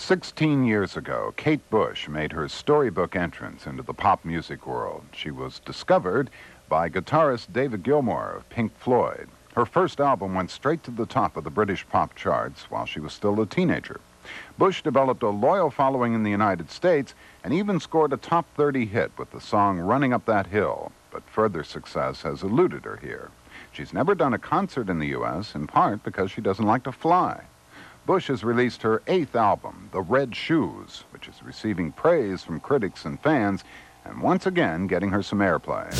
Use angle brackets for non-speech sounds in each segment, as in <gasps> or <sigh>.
16 years ago, Kate Bush made her storybook entrance into the pop music world. She was discovered by guitarist David Gilmour of Pink Floyd. Her first album went straight to the top of the British pop charts while she was still a teenager. Bush developed a loyal following in the United States and even scored a top 30 hit with the song Running Up That Hill, but further success has eluded her here. She's never done a concert in the U.S., in part because she doesn't like to fly. Bush has released her eighth album, The Red Shoes, which is receiving praise from critics and fans, and once again getting her some airplay.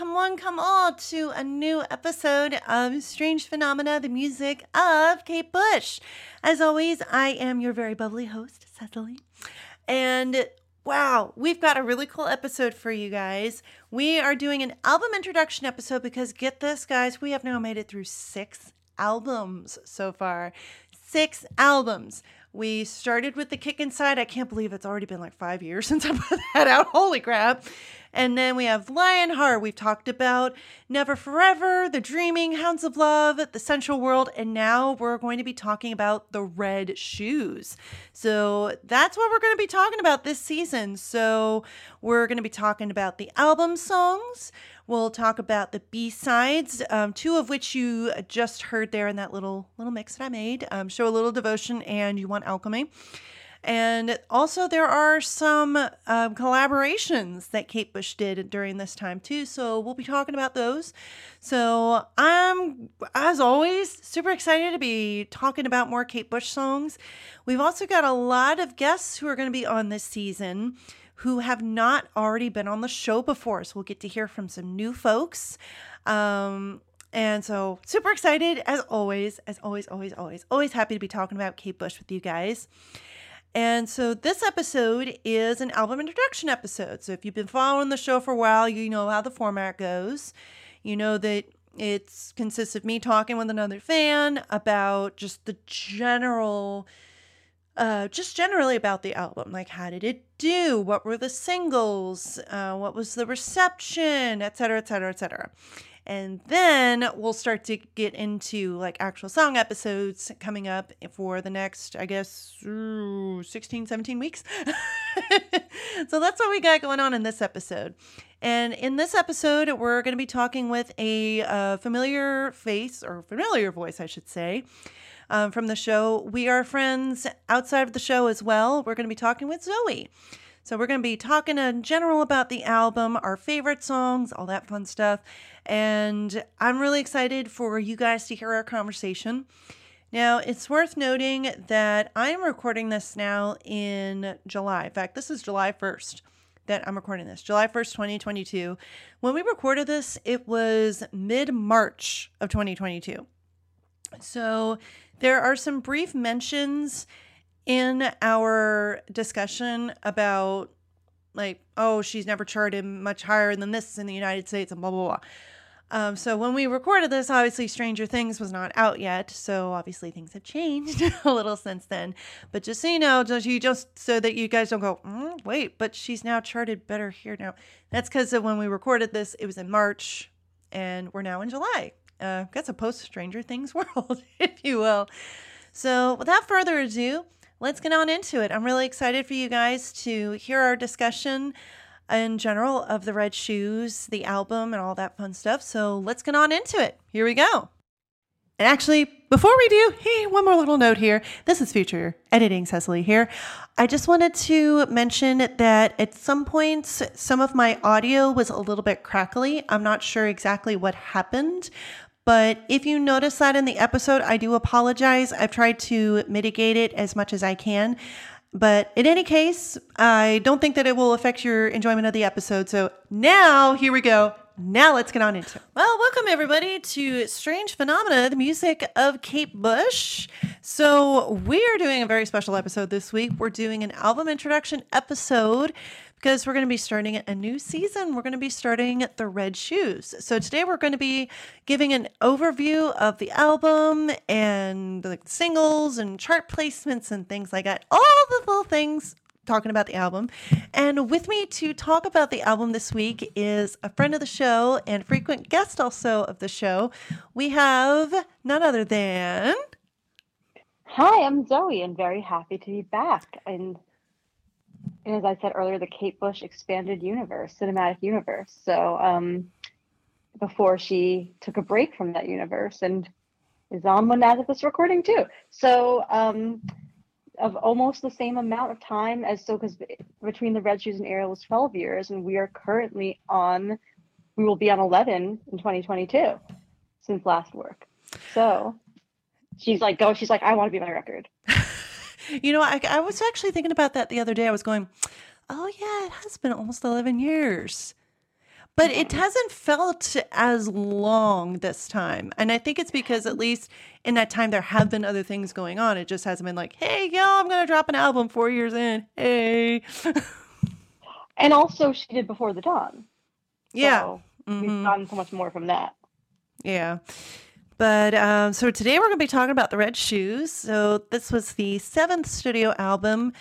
Come on, come all to a new episode of Strange Phenomena, the music of Kate Bush. As always, I am your very bubbly host, Cecily. And wow, we've got a really cool episode for you guys. We are doing an album introduction episode because get this, guys, we have now made it through six albums so far. Six albums. We started with the kick inside. I can't believe it's already been like five years <laughs> since I put that out. Holy crap. And then we have Lionheart. We've talked about Never Forever, The Dreaming, Hounds of Love, The Sensual World, and now we're going to be talking about The Red Shoes. So that's what we're going to be talking about this season. So we're going to be talking about the album songs. We'll talk about the B sides, um, two of which you just heard there in that little little mix that I made. Um, Show a little devotion and you want alchemy. And also, there are some um, collaborations that Kate Bush did during this time, too. So, we'll be talking about those. So, I'm, as always, super excited to be talking about more Kate Bush songs. We've also got a lot of guests who are going to be on this season who have not already been on the show before. So, we'll get to hear from some new folks. Um, and so, super excited as always, as always, always, always, always happy to be talking about Kate Bush with you guys. And so this episode is an album introduction episode. So if you've been following the show for a while, you know how the format goes. You know that it consists of me talking with another fan about just the general uh, just generally about the album. Like, how did it do? What were the singles? Uh, what was the reception? Et cetera, et cetera, et cetera. And then we'll start to get into like actual song episodes coming up for the next, I guess, ooh, 16, 17 weeks. <laughs> so that's what we got going on in this episode. And in this episode, we're going to be talking with a uh, familiar face or familiar voice, I should say, um, from the show. We are friends outside of the show as well. We're going to be talking with Zoe. So we're going to be talking in general about the album, our favorite songs, all that fun stuff. And I'm really excited for you guys to hear our conversation. Now, it's worth noting that I'm recording this now in July. In fact, this is July 1st that I'm recording this, July 1st, 2022. When we recorded this, it was mid March of 2022. So there are some brief mentions in our discussion about like, oh, she's never charted much higher than this in the United States and blah, blah, blah. Um, so when we recorded this, obviously Stranger Things was not out yet. So obviously things have changed <laughs> a little since then. But just so you know, just you just so that you guys don't go, mm, wait, but she's now charted better here now. That's because when we recorded this, it was in March, and we're now in July. Uh, that's a post Stranger Things <laughs> world, if you will. So without further ado, let's get on into it. I'm really excited for you guys to hear our discussion in general of the Red Shoes, the album, and all that fun stuff. So let's get on into it. Here we go. And actually, before we do, hey, one more little note here. This is future editing Cecily here. I just wanted to mention that at some points, some of my audio was a little bit crackly. I'm not sure exactly what happened, but if you notice that in the episode, I do apologize. I've tried to mitigate it as much as I can. But in any case, I don't think that it will affect your enjoyment of the episode. So now, here we go. Now let's get on into it. Well, welcome everybody to Strange Phenomena, the music of Kate Bush. So we are doing a very special episode this week. We're doing an album introduction episode because we're going to be starting a new season. We're going to be starting The Red Shoes. So today we're going to be giving an overview of the album and the singles and chart placements and things like that. All the little things talking about the album. And with me to talk about the album this week is a friend of the show and frequent guest also of the show. We have none other than Hi, I'm Zoe and very happy to be back. And and as I said earlier, the Kate Bush expanded universe, cinematic universe. So um, before she took a break from that universe and is on one as of this recording too. So um, of almost the same amount of time as so because between the Red Shoes and Aerial was 12 years, and we are currently on. We will be on 11 in 2022 since last work. So she's like, go. She's like, I want to be my record. <laughs> You know, I, I was actually thinking about that the other day. I was going, oh, yeah, it has been almost 11 years. But it hasn't felt as long this time. And I think it's because, at least in that time, there have been other things going on. It just hasn't been like, hey, yo, I'm going to drop an album four years in. Hey. and also, she did Before the Dawn. yeah. So Mhm. We've gotten so much more from that. Yeah. But um, so today we're going to be talking about the Red Shoes. So this was the seventh studio album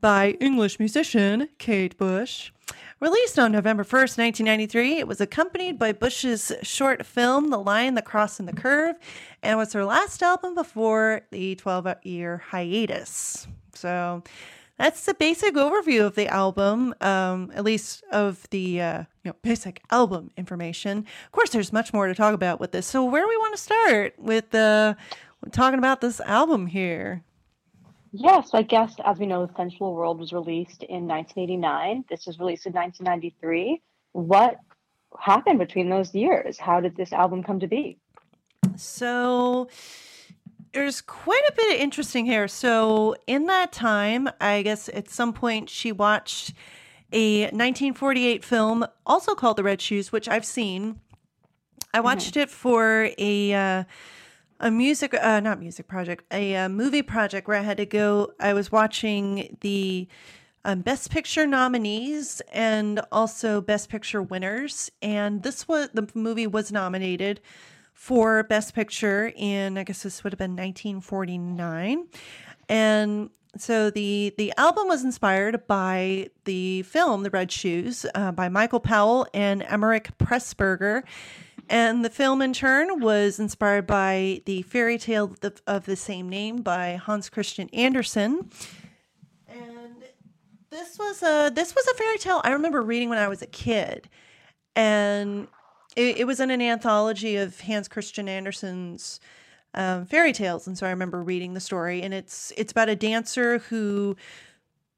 by English musician Kate Bush. Released on November 1st, 1993, it was accompanied by Bush's short film, The Line, the Cross, and the Curve, and was her last album before the 12 year hiatus. So that's the basic overview of the album, um, at least of the uh, you know basic album information. Of course, there's much more to talk about with this. So where do we want to start with uh, talking about this album here? Yes, I guess as we know, The Sensual World was released in 1989. This was released in 1993. What happened between those years? How did this album come to be? So there's quite a bit of interesting here. So in that time, I guess at some point she watched a 1948 film also called The Red Shoes, which I've seen. I watched it for a uh, a music uh, not music project, a uh, movie project where I had to go. I was watching the um, Best Picture nominees and also Best Picture winners, and this was the movie was nominated for Best Picture in I guess this would have been 1949, and so the the album was inspired by the film The Red Shoes uh, by Michael Powell and Emeric Pressburger. And the film, in turn, was inspired by the fairy tale of the, same name by Hans Christian Andersen. And this was a this was a fairy tale I remember reading when I was a kid, and it, it was in an anthology of Hans Christian Andersen's um, fairy tales, and so I remember reading the story. And it's it's about a dancer who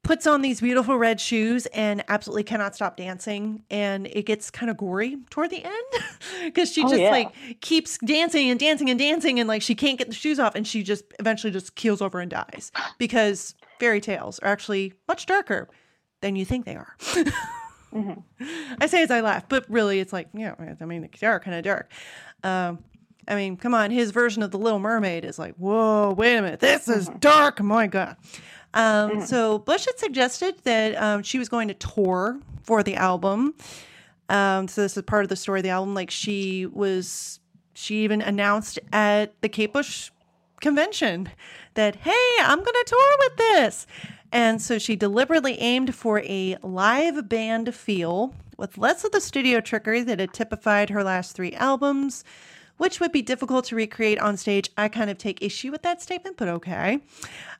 puts on these beautiful red shoes and absolutely cannot stop dancing and it gets kind of gory toward the end <laughs> because she Oh, just yeah. like keeps dancing and dancing and dancing and like she can't get the shoes off and she just eventually just keels over and dies <gasps> because fairy tales are actually much darker than you think they are <laughs> i say as i laugh but really it's like yeah i mean they are kind of dark um I mean, come on, his version of the Little Mermaid is like, whoa, wait a minute, this is dark. My God. Um, So Bush had suggested that um, she was going to tour for the album. Um, so this is part of the story of the album. Like she was, she even announced at the Kate Bush convention that, hey, I'm going to tour with this. And so she deliberately aimed for a live band feel with less of the studio trickery that had typified her last three albums, which would be difficult to recreate on stage. I kind of take issue with that statement, but okay.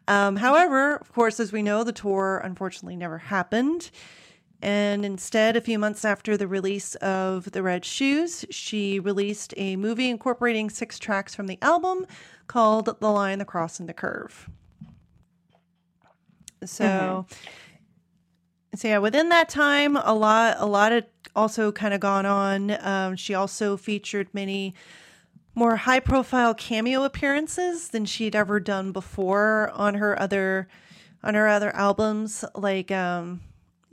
Um, however, of course, as we know, the tour unfortunately never happened. And instead, a few months after the release of The Red Shoes, she released a movie incorporating six tracks from the album called The Line, the Cross, and the Curve. So, mm-hmm. so yeah, within that time, a lot, a lot had also kind of gone on. Um, she also featured many more high profile cameo appearances than she'd ever done before on her other on her other albums like um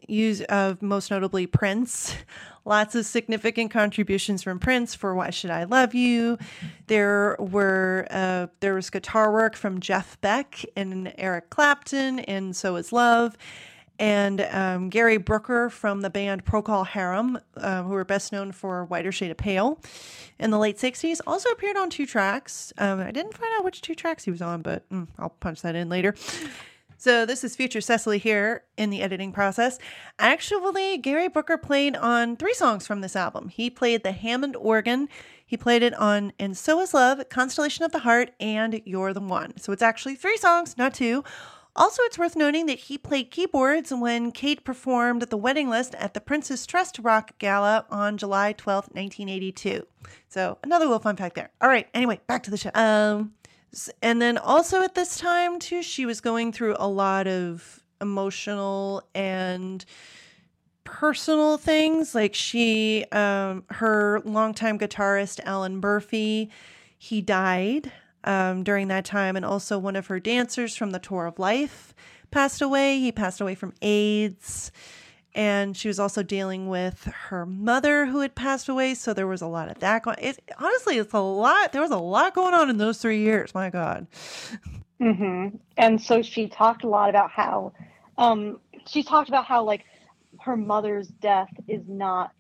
use of most notably Prince. <laughs> Lots of significant contributions from Prince for "Why Should I Love You." There were uh, there was guitar work from Jeff Beck and Eric Clapton, and "So Is Love." And um, Gary Brooker from the band Procol Harum, uh, who were best known for Whiter Shade of Pale in the late 60s, also appeared on two tracks. Um, I didn't find out which two tracks he was on, but mm, I'll punch that in later. So this is future Cecily here in the editing process. Actually, Gary Brooker played on three songs from this album. He played the Hammond organ. He played it on And So Is Love, Constellation of the Heart, and You're the One. So it's actually three songs, not two. Also, it's worth noting that he played keyboards when Kate performed the wedding list at the Prince's Trust Rock Gala on July 12, 1982. So, another little fun fact there. All right, anyway, back to the show. Um, and then also at this time too she was going through a lot of emotional and personal things like she um her longtime guitarist alan murphy he died um, during that time. And also one of her dancers from the tour of life passed away. He passed away from aids. And she was also dealing with her mother who had passed away. So there was a lot of that going it honestly it's a lot there was a lot going on in those three years. My god. Mm-hmm. and so she talked a lot about how um she talked about how like her mother's death is not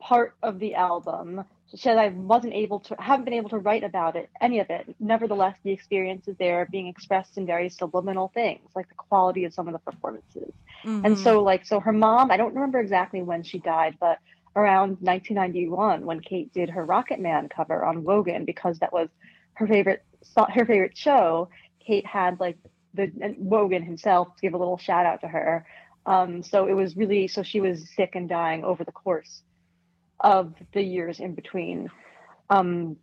part of the album said I wasn't able to, haven't been able to write about it, any of it. Nevertheless, the experience is there being expressed in very subliminal things, like the quality of some of the performances. Mm-hmm. And so, like, so her mom, I don't remember exactly when she died, but around 1991 when Kate did her Rocket Man cover on Wogan, because that was her favorite, her favorite show. Kate had like the Wogan himself give a little shout out to her. Um, so it was really so she was sick and dying over the course of the years in between um,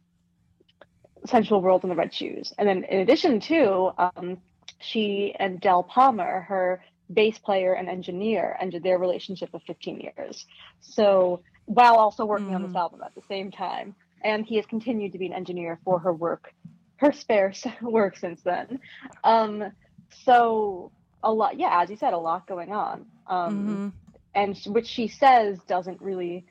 Sensual World and the Red Shoes. And then in addition to, um, she and Del Palmer, her bass player and engineer, ended their relationship of 15 years. So while also working mm. on this mm. album at the same time. And he has continued to be an engineer for her work, her spare <laughs> work since then. Um, so a lot, yeah, as you said, a lot going on. Um, mm-hmm. And which she says doesn't really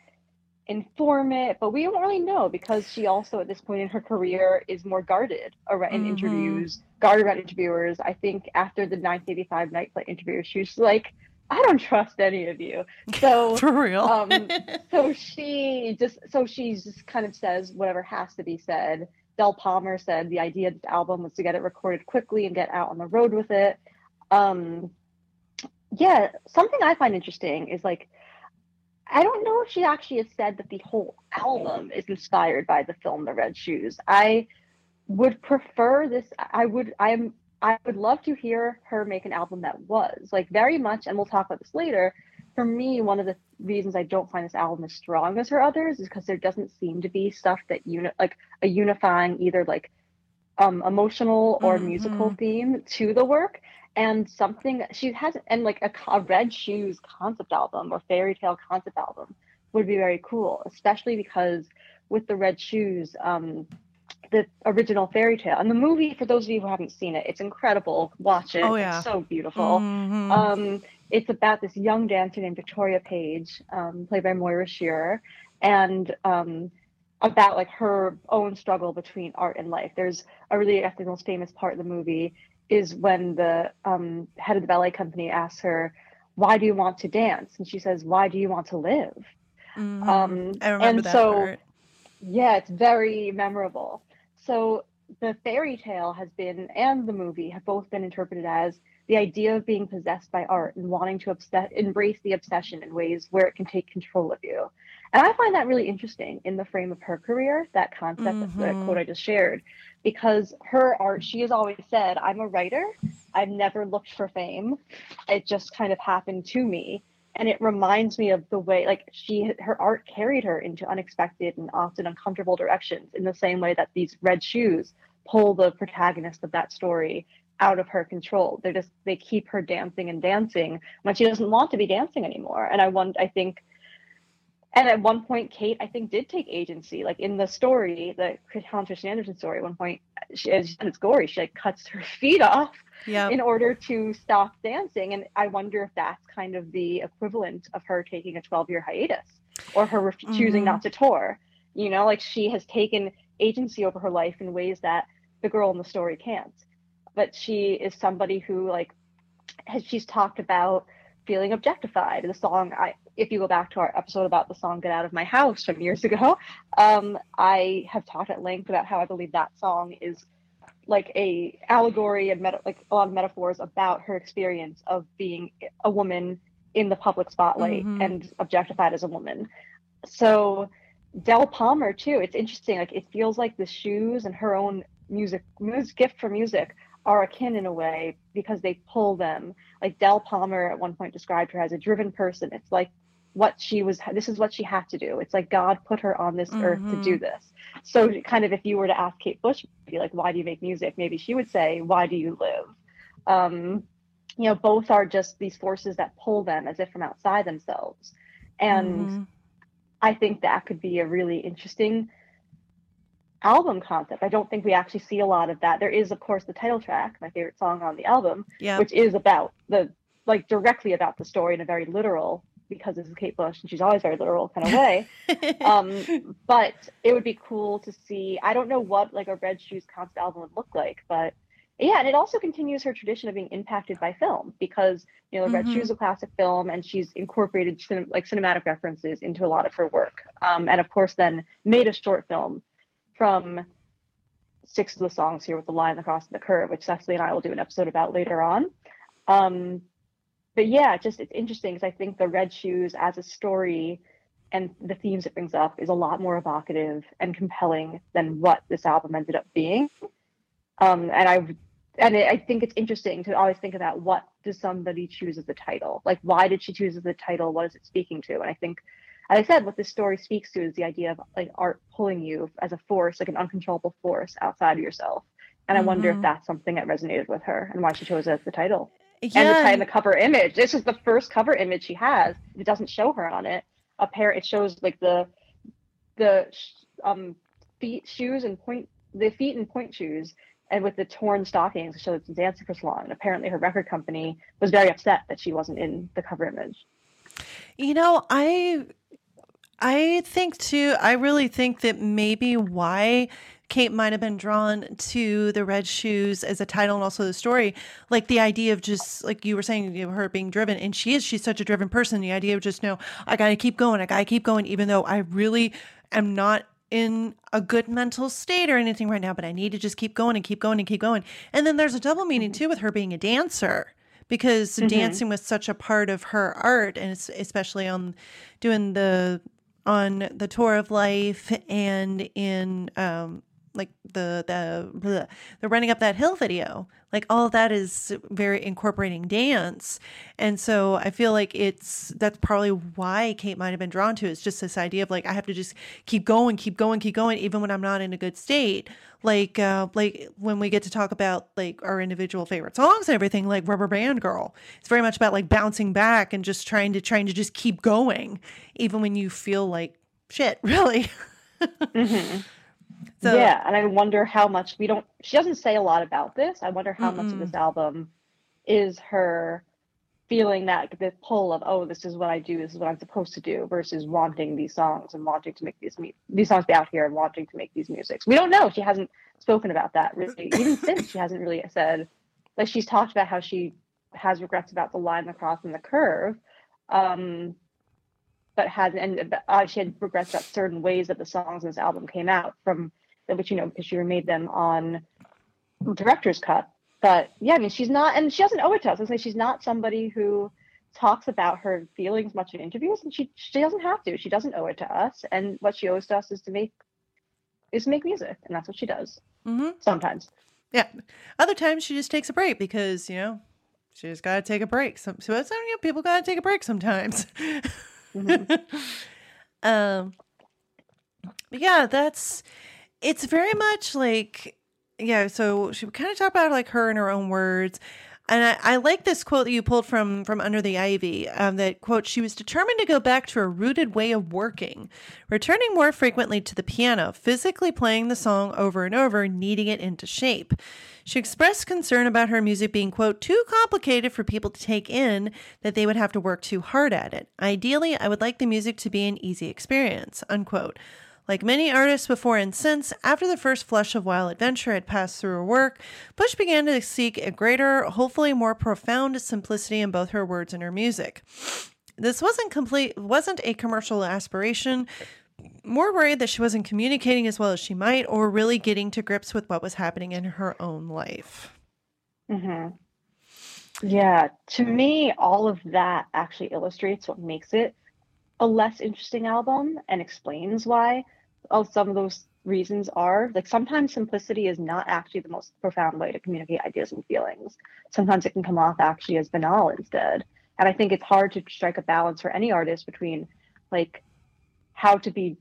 inform it, but we don't really know because she also at this point in her career is more guarded around mm-hmm. interviews, guarded around interviewers. I think after the 1985 Night Flight interview, she was like, I don't trust any of you. So <laughs> for real. um, <laughs> so she just so she just kind of says whatever has to be said. Del Palmer said the idea of this album was to get it recorded quickly and get out on the road with it. Um, yeah, something I find interesting is like I don't know if she actually has said that the whole album is inspired by the film The Red Shoes. I would prefer this. I would. I'm. I would love to hear her make an album that was like very much. And we'll talk about this later. For me, one of the reasons I don't find this album as strong as her others is because there doesn't seem to be stuff that uni- like a unifying either like um, emotional or mm-hmm. musical theme to the work and something she has and like a, a red shoes concept album or fairy tale concept album would be very cool especially because with the red shoes um the original fairy tale and the movie for those of you who haven't seen it it's incredible watch it oh, yeah. it's so beautiful mm-hmm. um it's about this young dancer named victoria page um, played by moira shearer and um about like her own struggle between art and life there's a really i think the most famous part of the movie is when the um, head of the ballet company asks her, Why do you want to dance? And she says, Why do you want to live? Mhm. Um, I remember and that so, part. yeah, it's very memorable. So the fairy tale has been, and the movie have both been interpreted as the idea of being possessed by art and wanting to obsess, embrace the obsession in ways where it can take control of you. And I find that really interesting in the frame of her career, that concept, that the Mhm. quote I just shared, because her art, she has always said, I'm a writer. I've never looked for fame. It just kind of happened to me. And it reminds me of the way, like she, her art carried her into unexpected and often uncomfortable directions in the same way that these red shoes pull the protagonist of that story out of her control. They're just, they keep her dancing and dancing when she doesn't want to be dancing anymore. And I want, I think, and at one point, Kate, I think, did take agency. Like in the story, the Christian Andersen story, at one point, she, it's gory, she like cuts her <laughs> feet off Yeah. in order to stop dancing. And I wonder if that's kind of the equivalent of her taking a 12 year hiatus or her ref- choosing Mhm. not to tour. You know, like she has taken agency over her life in ways that the girl in the story can't. But she is somebody who, like, has she's talked about feeling objectified. The song, I if you go back to our episode about the song "Get Out of My House" from years ago, um, I have talked at length about how I believe that song is like a allegory and meta- like a lot of metaphors about her experience of being a woman in the public spotlight Mhm. and objectified as a woman. So Del Palmer too. It's interesting. Like it feels like the shoes and her own music, music gift for music are akin in a way because they pull them. Like Del Palmer at one point described her as a driven person. It's like what she was. This is what she had to do. It's like God put her on this earth to do this. So kind of if you were to ask Kate Bush, be like, why do you make music? Maybe she would say, why do you live? Um, you know, both are just these forces that pull them as if from outside themselves. And Mhm. I think that could be a really interesting album concept. I don't think we actually see a lot of that. There is, of course, the title track, my favorite song on the album, which is about the like directly about the story in a very literal because this is Kate Bush and she's always very literal kind of way. <laughs> um, but it would be cool to see. I don't know what like a Red Shoes concept album would look like, but yeah, and it also continues her tradition of being impacted by film because you know Red Mhm. Shoes is a classic film, and she's incorporated cin- like cinematic references into a lot of her work. Um, and of course, then made a short film from six of the songs here with the line across the curve, which Cecily and I will do an episode about later on. Um, but yeah, just it's interesting because I think the Red Shoes as a story and the themes it brings up is a lot more evocative and compelling than what this album ended up being. Um, and I and I think it's interesting to always think about what does somebody choose as the title? Like, why did she choose as the title? What is it speaking to? And I think, as I said, what this story speaks to is the idea of like art pulling you as a force, like an uncontrollable force outside of yourself. And I wonder if Mhm. that's something that resonated with her and why she chose it as the title yeah. and the, the cover image. This is the first cover image she has. It doesn't show her on it. A pair. It shows like the the sh- um feet shoes and point the feet and point shoes, and with the torn stockings. It shows it's dancing for so long. And apparently, her record company was very upset that she wasn't in the cover image. You know, I I think too, I really think that maybe why Kate might have been drawn to the red shoes as a title and also the story, like the idea of just like you were saying, you know, her being driven, and she is, she's such a driven person. The idea of just no, I gotta keep going, I gotta keep going, even though I really am not in a good mental state or anything right now, but I need to just keep going and keep going and keep going. And then there's a double meaning too with her being a dancer because dancing was such a part of her art and especially on doing the on the tour of life and in um like the the bleh, the running up that hill video. Like all of that is very incorporating dance. And so i feel like it's that's probably why kate might have been drawn to it. it's just this idea of like i have to just keep going keep going keep going even when i'm not in a good state. Like uh like when we get to talk about like our individual favorite songs and everything like rubber band girl it's very much about like bouncing back and just trying to trying to just keep going even when you feel like shit <laughs> really so yeah, and I wonder how much we don't. She doesn't say a lot about this. I wonder how much of this album is her feeling that the pull of oh, this is what I do, this is what I'm supposed to do, versus wanting these songs and wanting to make these mu- these songs be out here and wanting to make these musics. We don't know. She hasn't spoken about that really. Even <laughs> since she hasn't really said like she's talked about how she has regrets about the line, the cross, and the curve. Um, but had and uh, she had regrets about certain ways that the songs in this album came out from which you know because she remade them on director's cut. But yeah, I mean she's not, and she doesn't owe it to us. I say she's not somebody who talks about her feelings much in interviews, and she she doesn't have to. She doesn't owe it to us, and what she owes to us is to make is to make music, and that's what she does Mm-hmm. sometimes. Yeah. Other times she just takes a break because, you know, she just got to take a break. Some, so you know, people got to take a break sometimes. <laughs> um, but yeah, that's, it's very much like, yeah. So she kind of talked about like her in her own words. And I, I like this quote that you pulled from from Under the Ivy. Um, that quote: "She was determined to go back to a rooted way of working, returning more frequently to the piano, physically playing the song over and over, kneading it into shape." She expressed concern about her music being quote too complicated for people to take in, that they would have to work too hard at it. Ideally, I would like the music to be an easy experience. Unquote. Like many artists before and since, after the first flush of wild adventure had passed through her work, Bush began to seek a greater, hopefully more profound simplicity in both her words and her music. This wasn't complete wasn't a commercial aspiration. More worried that she wasn't communicating as well as she might or really getting to grips with what was happening in her own life. hmm Yeah, to me, all of that actually illustrates what makes it a less interesting album and explains why oh, some of those reasons are. Like sometimes simplicity is not actually the most profound way to communicate ideas and feelings. Sometimes it can come off actually as banal instead. And I think it's hard to strike a balance for any artist between like how to be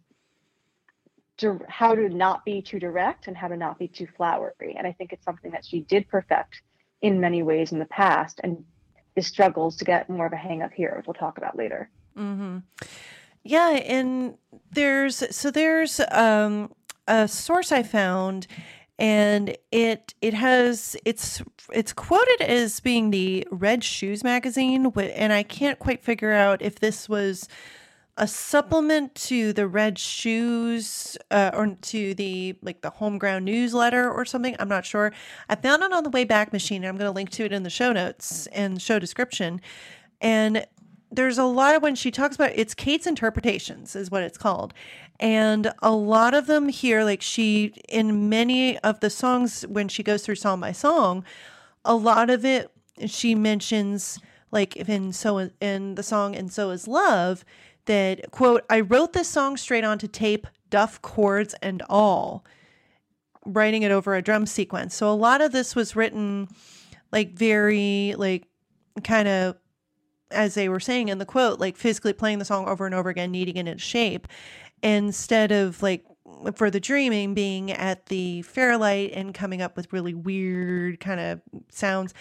how to not be too direct and how to not be too flowery. And I think it's something that she did perfect in many ways in the past and is struggles to get more of a hang of here, which we'll talk about later. Mm-hmm. Yeah, and there's so there's um, a source I found, and it it has it's it's quoted as being the Red Shoes magazine, and I can't quite figure out if this was a supplement to the Red Shoes uh, or to the like the Homeground newsletter or something. I'm not sure. I found it on the Wayback Machine. And I'm going to link to it in the show notes and show description. And there's a lot of when she talks about it's Kate's interpretations is what it's called. And a lot of them here, like she in many of the songs when she goes through song by song, a lot of it she mentions like in so in the song and so is love that quote I wrote this song straight onto tape, duff chords and all, writing it over a drum sequence. So a lot of this was written like very like kind of as they were saying in the quote, like physically playing the song over and over again, kneading it in shape, instead of like for the dreaming being at the fairlight and coming up with really weird kind of sounds.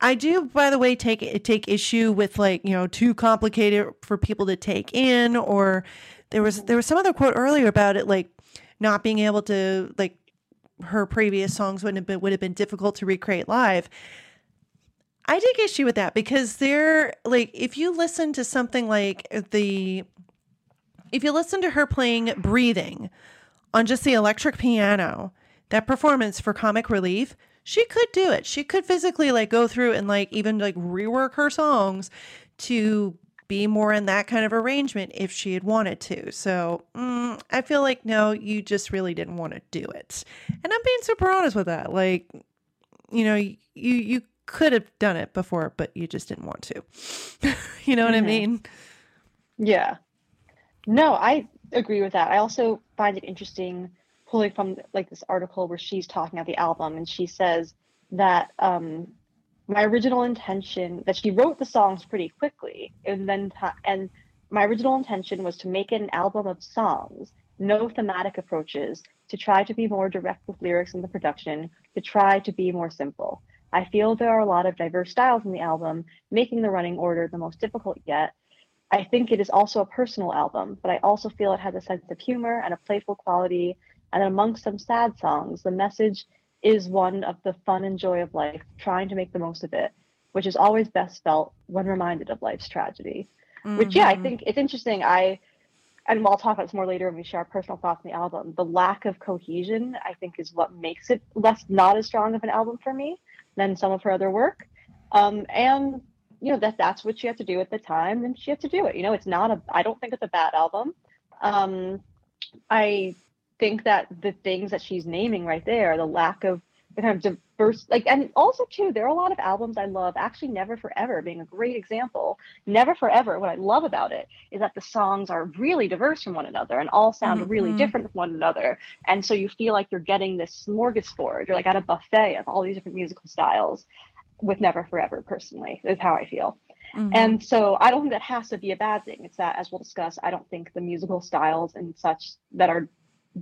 I do, by the way, take take issue with like you know too complicated for people to take in, or there was there was some other quote earlier about it like not being able to like her previous songs would have been would have been difficult to recreate live. I take issue with that because they're like if you listen to something like the if you listen to her playing breathing on just the electric piano, that performance for comic relief, she could do it. She could physically like go through and like even like rework her songs to be more in that kind of arrangement if she had wanted to. So mm, I feel like no, you just really didn't want to do it, and I'm being super honest with that. Like, you know, you you could have done it before, but you just didn't want to. <laughs> you know what Mhm. I mean? Yeah. No, I agree with that. I also find it interesting pulling from like this article where she's talking about the album and she says that um my original intention that she wrote the songs pretty quickly and then t- and my original intention was to make it an album of songs, no thematic approaches, to try to be more direct with lyrics in the production, to try to be more simple. I feel there are a lot of diverse styles in the album, making the running order the most difficult yet. I think it is also a personal album, but I also feel it has a sense of humor and a playful quality. And amongst some sad songs, the message is one of the fun and joy of life, trying to make the most of it, which is always best felt when reminded of life's tragedy. Which, yeah, I Mhm. think it's interesting. I, and we'll talk about this more later when we share our personal thoughts on the album. The lack of cohesion, I think, is what makes it less, not as strong of an album for me than some of her other work. Um, and you know that that's what she had to do at the time then she had to do it you know it's not a i don't think it's a bad album um i think that the things that she's naming right there the lack of kind of diverse like and also too there are a lot of albums i love actually never forever being a great example never forever what i love about it is that the songs are really diverse from one another and all sound mm-hmm. really different from one another and so you feel like you're getting this smorgasbord you're like at a buffet of all these different musical styles with Never Forever personally, is how I feel. Mm-hmm. And so I don't think that has to be a bad thing. It's that, as we'll discuss, I don't think the musical styles and such that are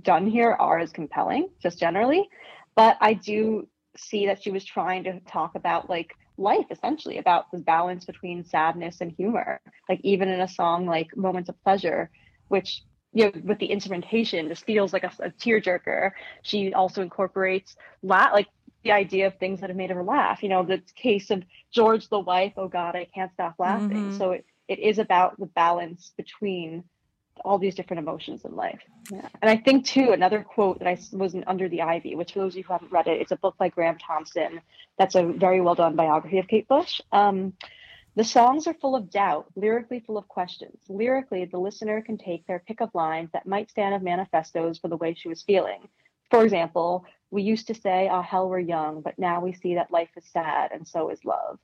done here are as compelling, just generally. But I do see that she was trying to talk about like life essentially about the balance between sadness and humor like even in a song like moments of pleasure which you know with the instrumentation just feels like a, a tearjerker she also incorporates la- like the idea of things that have made her laugh. You know, the case of George the wife, oh God, I can't stop laughing. Mm-hmm. So it, it is about the balance between all these different emotions in life. Yeah. And I think too, another quote that I was in Under the Ivy, which for those of you who haven't read it, it's a book by Graeme Thomson. That's a very well done biography of Kate Bush. Um, the songs are full of doubt, lyrically full of questions. Lyrically, the listener can take their pick of lines that might stand as manifestos for the way she was feeling. For example, we used to say, oh, hell, we're young, but now we see that life is sad and so is love.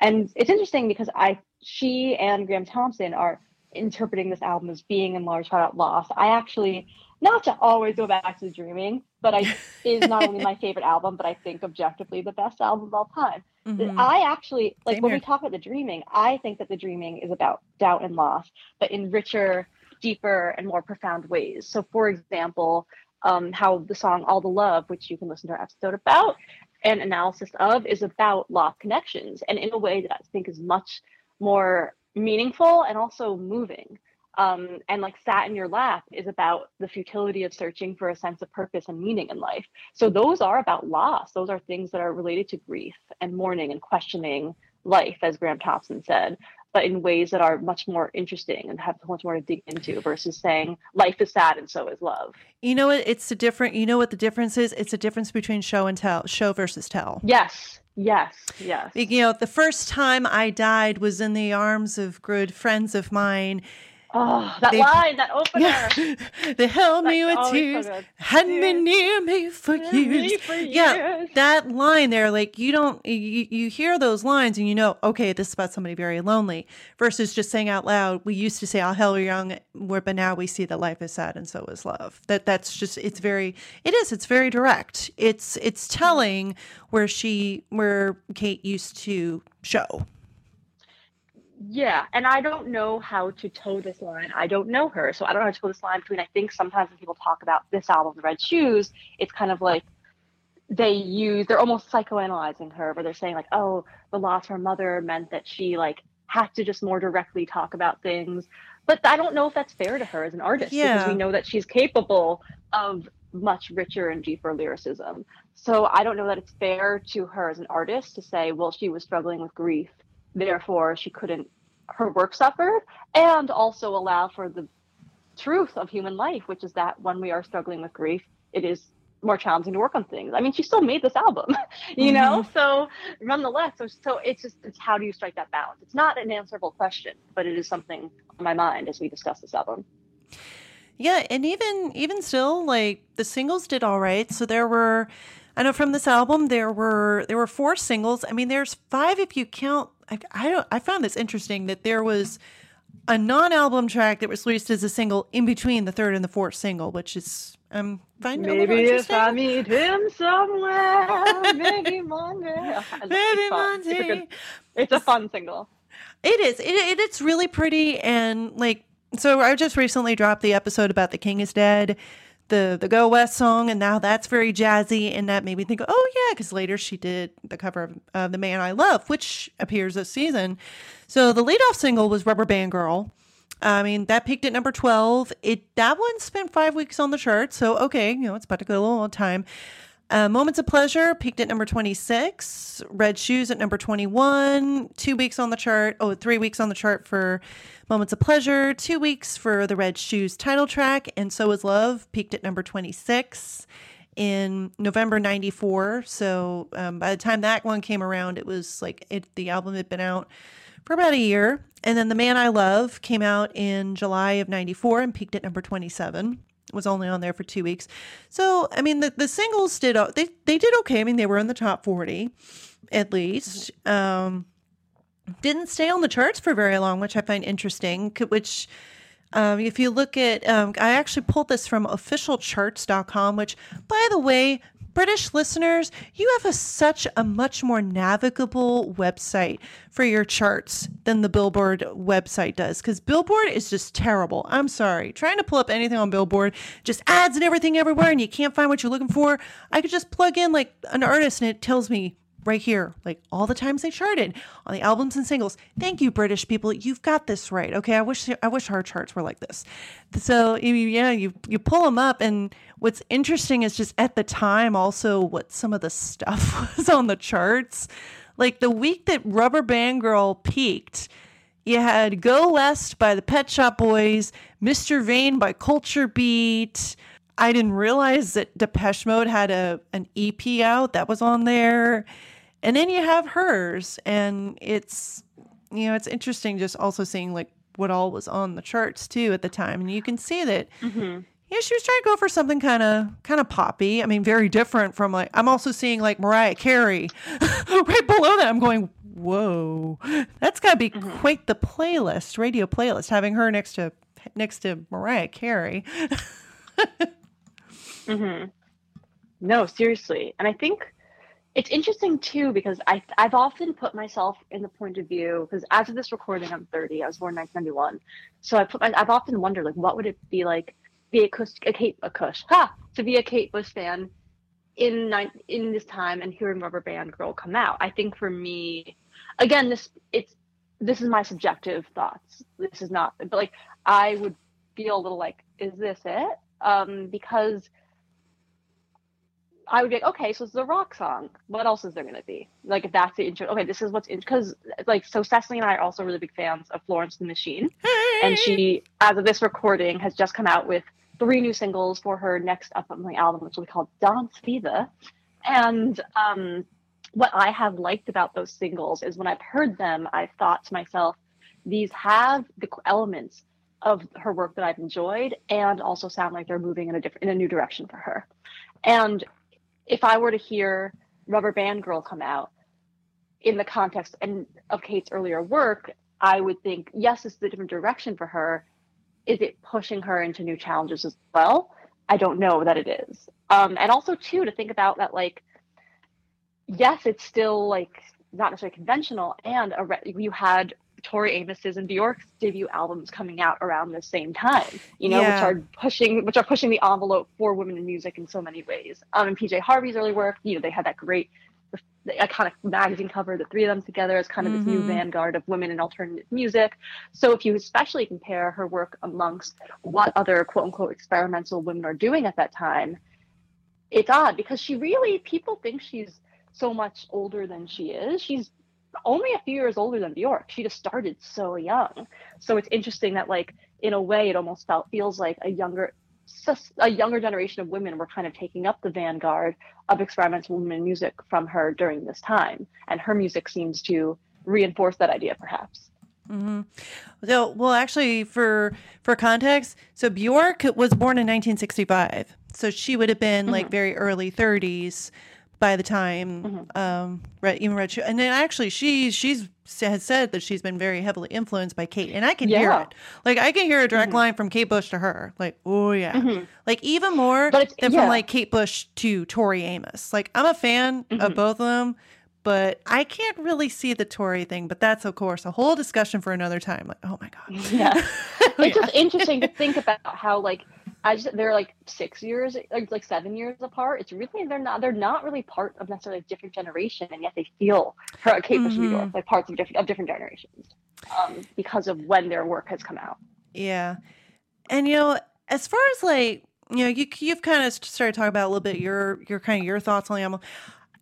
And it's interesting because I, she and Graeme Thomson are interpreting this album as being in large part about loss. I actually, not to always go back to dreaming, but I is not only my favorite <laughs> album, but I think objectively the best album of all time. Mm-hmm. I actually like Same when here. we talk about the dreaming, I think that the dreaming is about doubt and loss, but in richer, deeper, and more profound ways. So for example, um, how the song All the Love, which you can listen to our episode about and analysis of, is about lost connections and in a way that I think is much more meaningful and also moving. Um, and like sat in your lap is about the futility of searching for a sense of purpose and meaning in life. So those are about loss. Those are things that are related to grief and mourning and questioning life, as Graeme Thomson said but in ways that are much more interesting and have much more to dig into versus saying life is sad and so is love. You know what? It's a different. You know what the difference is? It's a difference between show and tell, show versus tell. Yes. Yes, yes. You know, the first time I died was in the arms of good friends of mine Oh, that they, line, that opener. Yeah. <laughs> they held me with oh, tears, so hadn't been near me for years. Me for yeah, that line there, like you don't, you, you hear those lines and you know, okay, this is about somebody very lonely, versus just saying out loud, we used to say, "I'll hell young," but now we see that life is sad and so is love. That that's just, it's very, it is, it's very direct. It's it's telling where she, where Kate used to show yeah, and I don't know how to toe this line. I don't know her, so I don't know how to toe this line between. I think sometimes when people talk about this album, The Red Shoes, it's kind of like they use they're almost psychoanalyzing her, where they're saying like, oh, the loss of her mother meant that she like had to just more directly talk about things. But I don't know if that's fair to her as an artist yeah. because we know that she's capable of much richer and deeper lyricism. So I don't know that it's fair to her as an artist to say, well, she was struggling with grief therefore she couldn't her work suffered and also allow for the truth of human life which is that when we are struggling with grief it is more challenging to work on things. I mean she still made this album <laughs> you mm-hmm. know so nonetheless so, so it's just it's how do you strike that balance? It's not an answerable question but it is something on my mind as we discuss this album. Yeah and even even still like the singles did all right. So there were I know from this album there were there were four singles. I mean, there's five if you count I, I don't I found this interesting that there was a non-album track that was released as a single in between the third and the fourth single, which is um finding maybe if I meet him somewhere, maybe Monday. <laughs> maybe Monday. It's a, good, it's a fun single. It is. It, it, it's really pretty and like. So I just recently dropped the episode about the King is Dead the the Go West song, and now that's very jazzy, and that made me think, oh yeah, because later she did the cover of uh, "The Man I Love," which appears this season. So the leadoff single was "Rubber Band Girl." I mean, that peaked at number twelve. It that one spent five weeks on the chart, so okay, you know it's about to go a little time. Uh, Moments of Pleasure peaked at number 26. Red Shoes at number 21. Two weeks on the chart. Oh, three weeks on the chart for Moments of Pleasure. Two weeks for the Red Shoes title track. And So Is Love peaked at number 26 in November 94. So um, by the time that one came around, it was like it, the album had been out for about a year. And then The Man I Love came out in July of 94 and peaked at number 27. It Was only on there for two weeks. So, I mean, the, the singles did, they, they did okay. I mean, they were in the top 40 at least. Um, didn't stay on the charts for very long, which I find interesting, which um, if you look at, um, I actually pulled this from officialcharts.com, which, by the way, British listeners, you have a, such a much more navigable website for your charts than the Billboard website does because Billboard is just terrible. I'm sorry. Trying to pull up anything on Billboard, just ads and everything everywhere, and you can't find what you're looking for. I could just plug in like an artist and it tells me right here, like all the times they charted on the albums and singles. Thank you, British people. You've got this right. Okay, I wish I wish our charts were like this. So yeah, you you pull them up, and what's interesting is just at the time also what some of the stuff <laughs> was on the charts. Like the week that Rubber Band Girl peaked, you had Go West by the Pet Shop Boys, Mr. Vain by Culture Beat. I didn't realize that Depeche Mode had a an EP out that was on there. And then you have hers, and it's you know it's interesting just also seeing like what all was on the charts too at the time, and you can see that. Mm-hmm. Yeah, she was trying to go for something kind of kind of poppy. I mean, very different from like I'm also seeing like Mariah Carey <laughs> right below that. I'm going, whoa, that's got to be mm-hmm. quite the playlist, radio playlist, having her next to next to Mariah Carey. <laughs> mm-hmm. No, seriously, and I think it's interesting too because I I've often put myself in the point of view because as of this recording I'm 30 I was born 1991 so I put my, I've often wondered like what would it be like be a, Kush, a Kate a Kush ha to be a Kate Bush fan in in this time and hearing Rubber Band Girl come out. I think for me again this it's this is my subjective thoughts. This is not but like I would feel a little like is this it? Um because I would be like, okay, so it's a rock song. What else is there going to be? Like, if that's the intro, okay, this is what's in. Because, like, so Cecily and I are also really big fans of Florence the Machine. Hey! And she, as of this recording, has just come out with three new singles for her next upcoming album, which will be called Dance Fever. And um, what I have liked about those singles is when I've heard them, I've thought to myself, these have the elements of her work that I've enjoyed and also sound like they're moving in a different in a new direction for her. And if I were to hear Rubber Band Girl come out in the context and of Kate's earlier work, I would think, yes, it's a different direction for her. Is it pushing her into new challenges as well? I don't know that it is. Um, and also, too, to think about that, like, yes, it's still like not necessarily conventional, and a re- you had Tori Amos's and Bjork's debut albums coming out around the same time, you know, yeah. which are pushing which are pushing the envelope for women in music in so many ways. Um, and PJ Harvey's early work, you know, they had that great the iconic magazine cover, the three of them together as kind of mm-hmm. this new mm-hmm. vanguard of women in alternative music. So if you especially compare her work amongst what other quote unquote experimental women are doing at that time, it's odd because she really people think she's so much older than she is. She's only a few years older than Bjork. She just started so young. So it's interesting that like in a way it almost felt feels like a younger a younger generation of women were kind of taking up the vanguard of experimental women music from her during this time. And her music seems to reinforce that idea perhaps. Mm-hmm. So, well, actually, for for context, so Bjork was born in 1965, so she would have been mm-hmm. like very early 30s by the time mm-hmm. um Red, even Red Shoe, and then actually she she's has said that she's been very heavily influenced by Kate, and I can yeah. hear it. Like I can hear a direct mm-hmm. line from Kate Bush to her. Like oh yeah, mm-hmm. like even more than yeah. from like Kate Bush to Tori Amos. Like I'm a fan of mm-hmm. both of them. But I can't really see the Tori thing, but that's of course a whole discussion for another time. Like, oh my god, yeah, <laughs> it's yeah. just interesting to think about how like I just they're like six years, like like seven years apart. It's really they're not they're not really part of necessarily a different generation, and yet they feel her Kate Bush mm-hmm. New York like parts of different of different generations um, because of when their work has come out. Yeah, and you know, as far as like you know, you you've kind of started talking about a little bit your your kind of your thoughts on the album.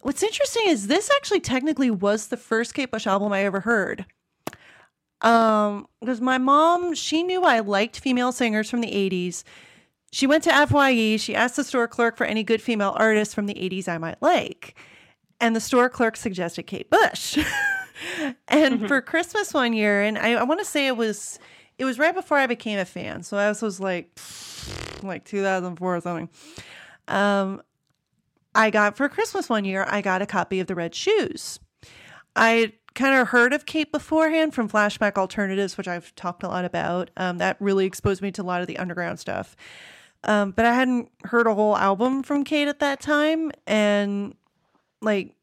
What's interesting is this actually technically was the first Kate Bush album I ever heard. Um, because my mom, she knew I liked female singers from the 80s she went to FYE. She asked the store clerk for any good female artists from the 80s I might like. And the store clerk suggested Kate Bush. <laughs> and mm-hmm. for Christmas one year, and I, I want to say it was it was right before I became a fan. So this was like like 2004 or something. Um, I got for Christmas one year, I got a copy of the Red Shoes. I kind of heard of Kate beforehand from Flashback Alternatives, which I've talked a lot about. Um, that really exposed me to a lot of the underground stuff. Um, but I hadn't heard a whole album from Kate at that time, and like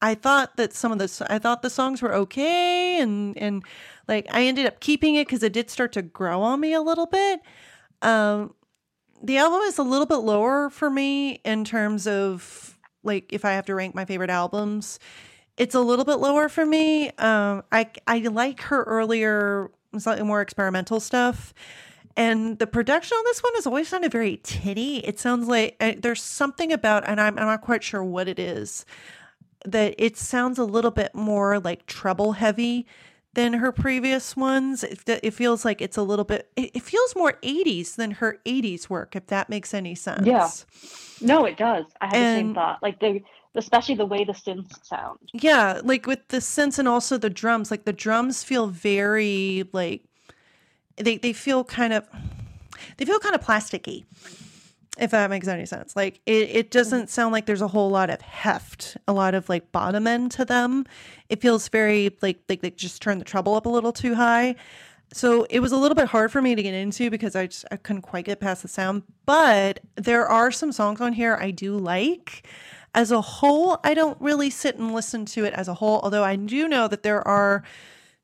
I thought that some of the I thought the songs were okay, and and like I ended up keeping it because it did start to grow on me a little bit. Um, the album is a little bit lower for me in terms of like if I have to rank my favorite albums, it's a little bit lower for me. Um, I I like her earlier, slightly more experimental stuff. And the production on this one has always sounded very tinny. It sounds like uh, there's something about, and I'm, I'm not quite sure what it is, that it sounds a little bit more like treble heavy than her previous ones. It, it feels like it's a little bit, it, it, feels more 80s than her 80s work, if that makes any sense. Yeah. No, it does. I had and, the same thought. Like the, especially the way the synths sound. Yeah. Like with the synths and also the drums, like the drums feel very like, they, they feel kind of, they feel kind of plasticky if that makes any sense. Like it, it doesn't sound like there's a whole lot of heft, a lot of like bottom end to them. It feels very like like they just turned the treble up a little too high. So it was a little bit hard for me to get into because I just I couldn't quite get past the sound. But there are some songs on here I do like. As a whole, I don't really sit and listen to it as a whole, although I do know that there are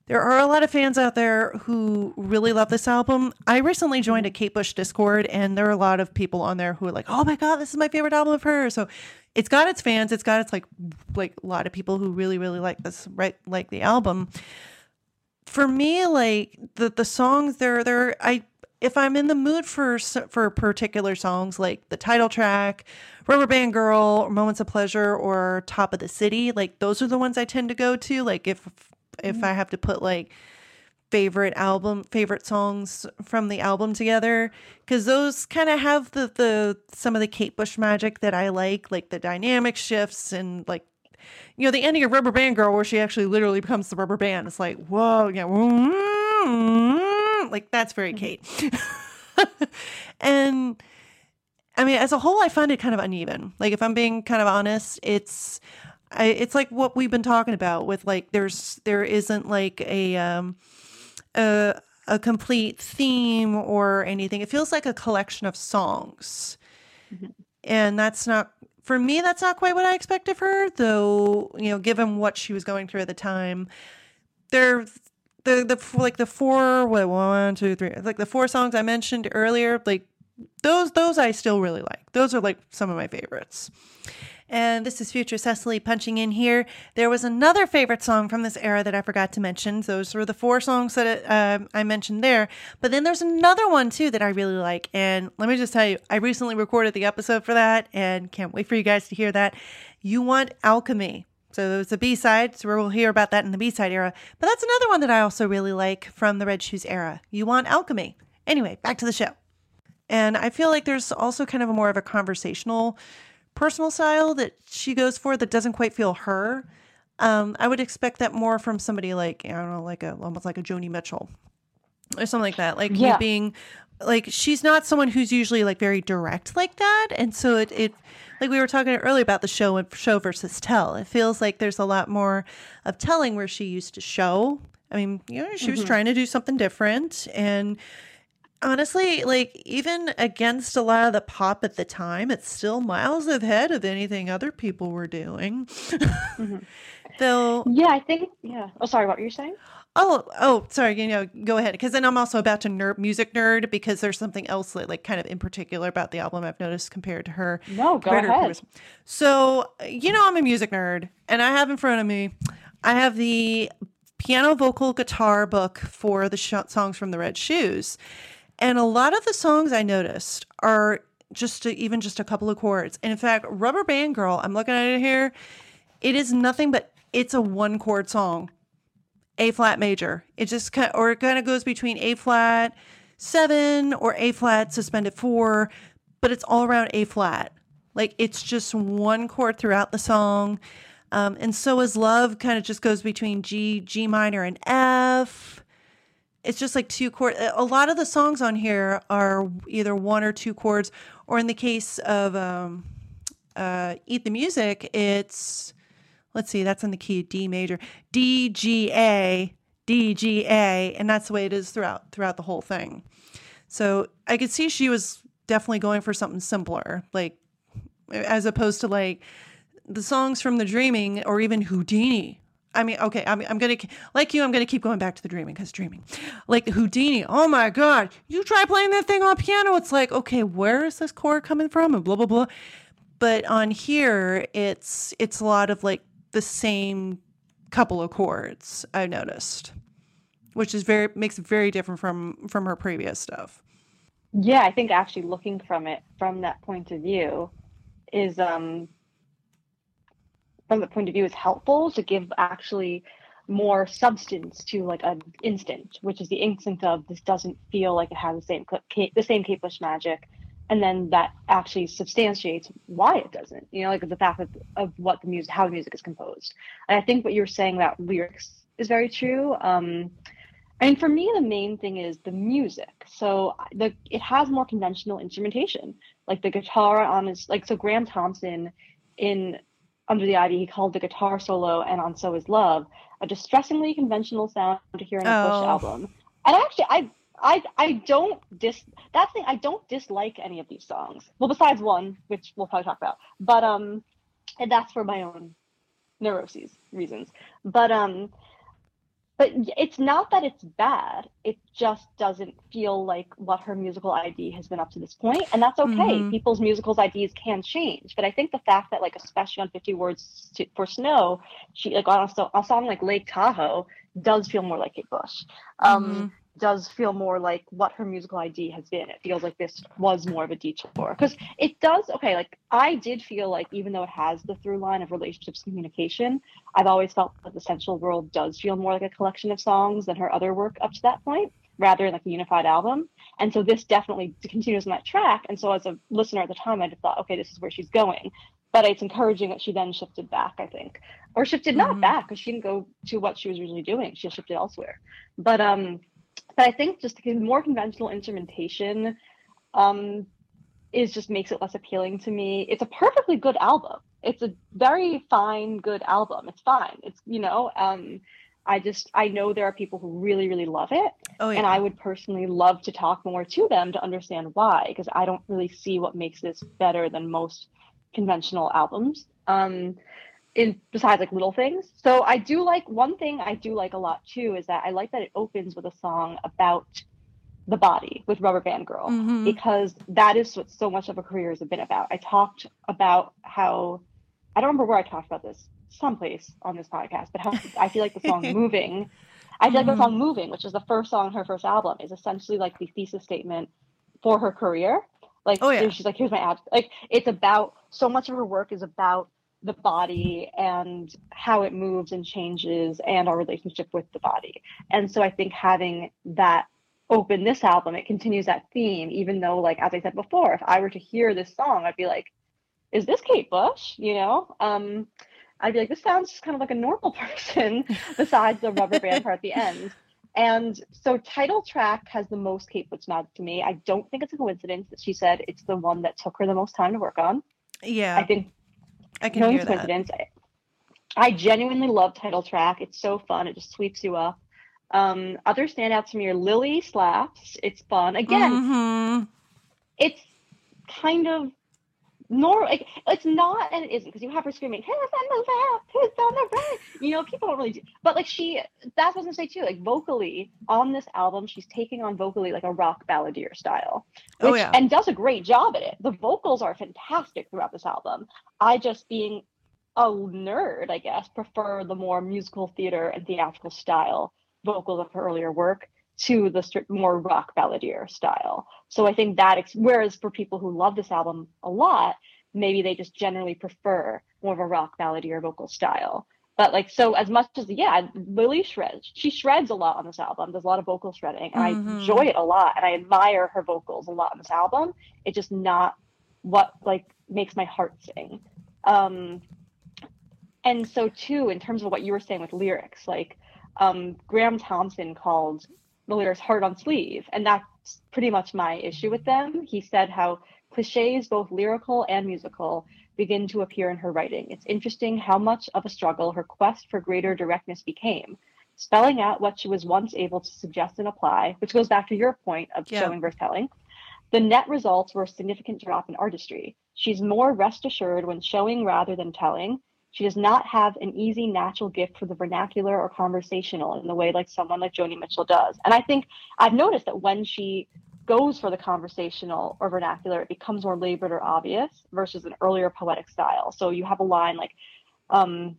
there are a lot of fans out there who really love this album. I recently joined a Kate Bush Discord, and there are a lot of people on there who are like, "Oh my god, this is my favorite album of hers." So it's got its fans. It's got its like like a lot of people who really really like this right like the album. For me, like the the songs, they're they're I if I'm in the mood for for particular songs like the title track, Rubber Band Girl, Moments of Pleasure, or Top of the City, like those are the ones I tend to go to. Like if if I have to put like favorite album favorite songs from the album together because those kind of have the the some of the Kate Bush magic that I like like the dynamic shifts and like you know the ending of Rubber Band Girl where she actually literally becomes the rubber band. It's like whoa yeah like that's very mm-hmm. Kate. <laughs> And I mean as a whole I find it kind of uneven. Like if I'm being kind of honest it's I, it's like what we've been talking about with like there's there isn't like a um a a complete theme or anything. It feels like a collection of songs. Mm-hmm. And that's not for me that's not quite what I expected of her, though, you know, given what she was going through at the time. There the the like the four what one, two, three like the four songs I mentioned earlier, like those those I still really like. Those are like some of my favorites. And this is Future Cecily punching in here. There was another favorite song from this era that I forgot to mention. Those were the four songs that uh, I mentioned there. But then there's another one too that I really like. And let me just tell you, I recently recorded the episode for that and can't wait for you guys to hear that. You Want Alchemy. So it's a B side, so we'll hear about that in the B side era. But that's another one that I also really like from the Red Shoes era. You Want Alchemy. Anyway, back to the show. And I feel like there's also kind of a more of a conversational personal style that she goes for that doesn't quite feel her. Um, I would expect that more from somebody like I don't know, like a almost like a Joni Mitchell or something like that. Like yeah. being like she's not someone who's usually like very direct like that, and so it it like we were talking earlier about the show and show versus tell. It feels like there's a lot more of telling where she used to show. I mean, you know, she was mm-hmm. trying to do something different and honestly, like even against a lot of the pop at the time, it's still miles ahead of anything other people were doing. mm-hmm. <laughs> Though, yeah, I think, yeah. Oh, sorry, what were you saying? Oh, oh, sorry. You know, go ahead. Because then I'm also about to nerd music nerd because there's something else that, like, kind of in particular about the album I've noticed compared to her. No, go ahead. So, you know, I'm a music nerd, and I have in front of me, I have the piano, vocal, guitar book for the sh- songs from the Red Shoes. And a lot of the songs I noticed are just even just a couple of chords. And in fact, Rubber Band Girl, I'm looking at it here, it is nothing but it's a one chord song. A flat major. It just kind of, or it kind of goes between A flat 7 or A flat suspended 4, but it's all around A flat. Like it's just one chord throughout the song. Um, and so is love kind of just goes between G, G minor, and F. It's just like two chords. A lot of the songs on here are either one or two chords, or in the case of um, uh, Eat the Music, it's let's see, that's in the key D major, D G A, D G A, and that's the way it is throughout throughout the whole thing. So I could see she was definitely going for something simpler, like as opposed to like the songs from the Dreaming or even Houdini. I mean, okay, I'm, I'm gonna like you. I'm gonna keep going back to the Dreaming because Dreaming, like Houdini. Oh my God, you try playing that thing on piano. It's like, okay, where is this chord coming from? And blah blah blah. But on here, it's it's a lot of like the same couple of chords. I noticed, which is very makes it very different from from her previous stuff. Yeah, I think actually looking from it from that point of view is um from the point of view is helpful to give actually more substance to like an instant, which is the instant of this doesn't feel like it has the same the same Kate Bush magic, and then that actually substantiates why it doesn't. You know, like the fact of, of what the music, how the music is composed. And I think what you're saying about lyrics is very true. Um, mean, for me, the main thing is the music. So the it has more conventional instrumentation, like the guitar on his like so Graeme Thomson in under the Ivy, he called the guitar solo and on So Is Love a distressingly conventional sound to hear in a oh. Bush album. And actually, I I I don't dis that thing. I don't dislike any of these songs. Well, besides one, which we'll probably talk about. But um, and that's for my own neuroses reasons. But um, but it's not that it's bad. It just doesn't feel like what her musical id has been up to this point and that's okay. Mm-hmm. people's musicals ids can change but i think the fact that like especially on 50 words to, for snow she like on a, a, song like lake tahoe does feel more like kate bush. Um, mm-hmm does feel more like what her musical ID has been. It feels like this was more of a detour because it does. Okay, like I did feel like even though it has the through line of relationships communication, I've always felt that the Sensual World does feel more like a collection of songs than her other work up to that point, rather than like a unified album. And so this definitely continues on that track. And so as a listener at the time, I just thought, okay, this is where she's going. But it's encouraging that she then shifted back, I think, or shifted mm-hmm. not back because she didn't go to what she was originally doing. She shifted elsewhere. But um but I think just more conventional instrumentation um, is just makes it less appealing to me. It's a perfectly good album. It's a very fine, good album. It's fine. It's you know, um, I just I know there are people who really, really love it, oh, yeah. and I would personally love to talk more to them to understand why, because I don't really see what makes this better than most conventional albums. Um, in besides like little things. So I do like one thing I do like a lot too is that I like that it opens with a song about the body with Rubber Band Girl mm-hmm. because that is what so much of a career has been about. I talked about how I don't remember where I talked about this someplace on this podcast, but how <laughs> I feel like the song "Moving," I feel mm-hmm. like the song mm-hmm. "Moving," which is the first song on her first album, is essentially like the thesis statement for her career. Like, oh, yeah. she's like, "Here's my ad." Like, it's about so much of her work is about the body and how it moves and changes and our relationship with the body. And so I think having that open this album, it continues that theme, even though, like, as I said before, if I were to hear this song, I'd be like, is this Kate Bush? You know? Um, I'd be like, this sounds just kind of like a normal <laughs> person <laughs> besides the rubber band part at the end. And so title track has the most Kate Bush nods to me. I don't think it's a coincidence that she said it's the one that took her the most time to work on. Yeah. I think I can no hear coincidence. that. I genuinely love title track. It's so fun. It just sweeps you up. Um, other standouts to me are Lily Slaps. It's fun. Again, mm-hmm. it's kind of nor like it's not and it isn't because you have her screaming who's on the left who's on the right you know people don't really do but like she that's what i was gonna say too like vocally on this album she's taking on vocally like a rock balladeer style oh, which, oh, yeah. and does a great job at it. The vocals are fantastic throughout this album. I just being a nerd i guess prefer the more musical theater and theatrical style vocals of her earlier work to the more rock balladeer style. So I think that, ex- whereas for people who love this album a lot, maybe they just generally prefer more of a rock balladeer vocal style. But like, so as much as, yeah, Lily shreds, she shreds a lot on this album. There's a lot of vocal shredding and mm-hmm. I enjoy it a lot. And I admire her vocals a lot on this album. It's just not what like makes my heart sing. Um, and so too in terms of what you were saying with lyrics like um, graeme thomson called the lyrics heart on sleeve. And that's pretty much my issue with them. He said how cliches both lyrical and musical begin to appear in her writing. It's interesting how much of a struggle her quest for greater directness became spelling out what she was once able to suggest and apply which goes back to your point of Yeah. showing versus telling. The net results were a significant drop in artistry. She's more rest assured when showing rather than telling she does not have an easy natural gift for the vernacular or conversational in the way like someone like Joni Mitchell does. And I think I've noticed that when she goes for the conversational or vernacular, it becomes more labored or obvious versus an earlier poetic style. So you have a line like, um,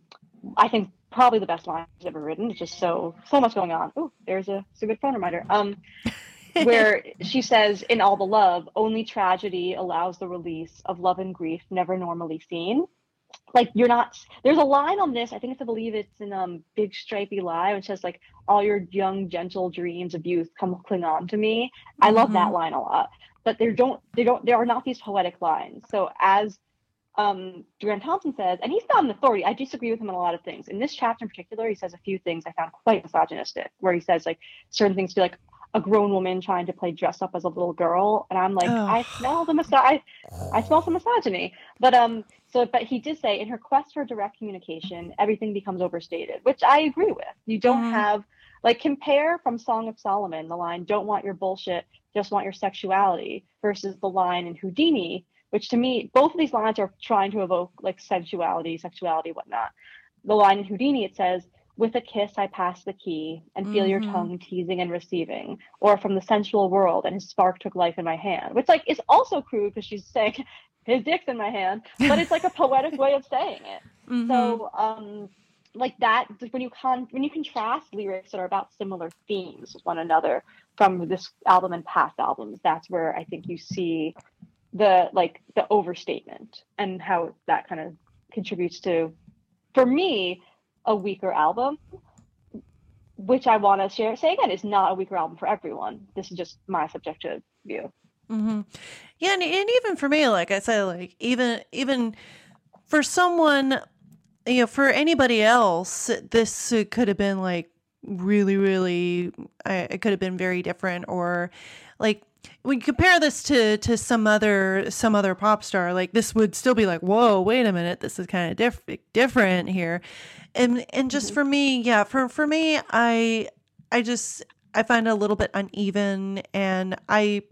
I think probably the best line she's ever written. It's just so so much going on. Oh, there's a, it's a good phone reminder. Um, <laughs> where she says, "In all the love, only tragedy allows the release of love and grief never normally seen." Like you're not. There's a line on this. I think it's I believe it's in um Big Stripey Lie, which says like, "All your young gentle dreams of youth come cling on to me." I love that line a lot. But there don't they don't there are not these poetic lines. So as um, Graeme Thomson says, and he's not an authority. I disagree with him on a lot of things. In this chapter in particular, he says a few things I found quite misogynistic, where he says like certain things be like a grown woman trying to play dress up as a little girl, and I'm like, I smell the miso- I, I smell some misogyny. But um, so but he did say in her quest for direct communication, everything becomes overstated, which I agree with. You don't Mhm. have like compare from Song of Solomon the line "Don't want your bullshit, just want your sexuality" versus the line in Houdini which to me, both of these lines are trying to evoke like sensuality, sexuality, whatnot. The line in Houdini, it says, with a kiss, I pass the key and feel your Mhm. tongue teasing and receiving, or from the sensual world, and his spark took life in my hand, which like is also crude because she's saying his dick's in my hand, but it's like a poetic way of saying it. <laughs> Mhm. So, um, like that, when you con when you contrast lyrics that are about similar themes with one another from this album and past albums, that's where I think you see the like the overstatement and how that kind of contributes to, for me, a weaker album. Which I want to share. Say again, is not a weaker album for everyone. This is just my subjective view. Hmm Yeah, and, and even for me, like I said, like even even for someone, you know, for anybody else, this could have been like really, really, I it could have been very different, or like when you compare this to to some other some other pop star, like this would still be like, whoa, wait a minute, this is kind of diff- different here, and and just for me, yeah, for for me, I I just I find it a little bit uneven, and I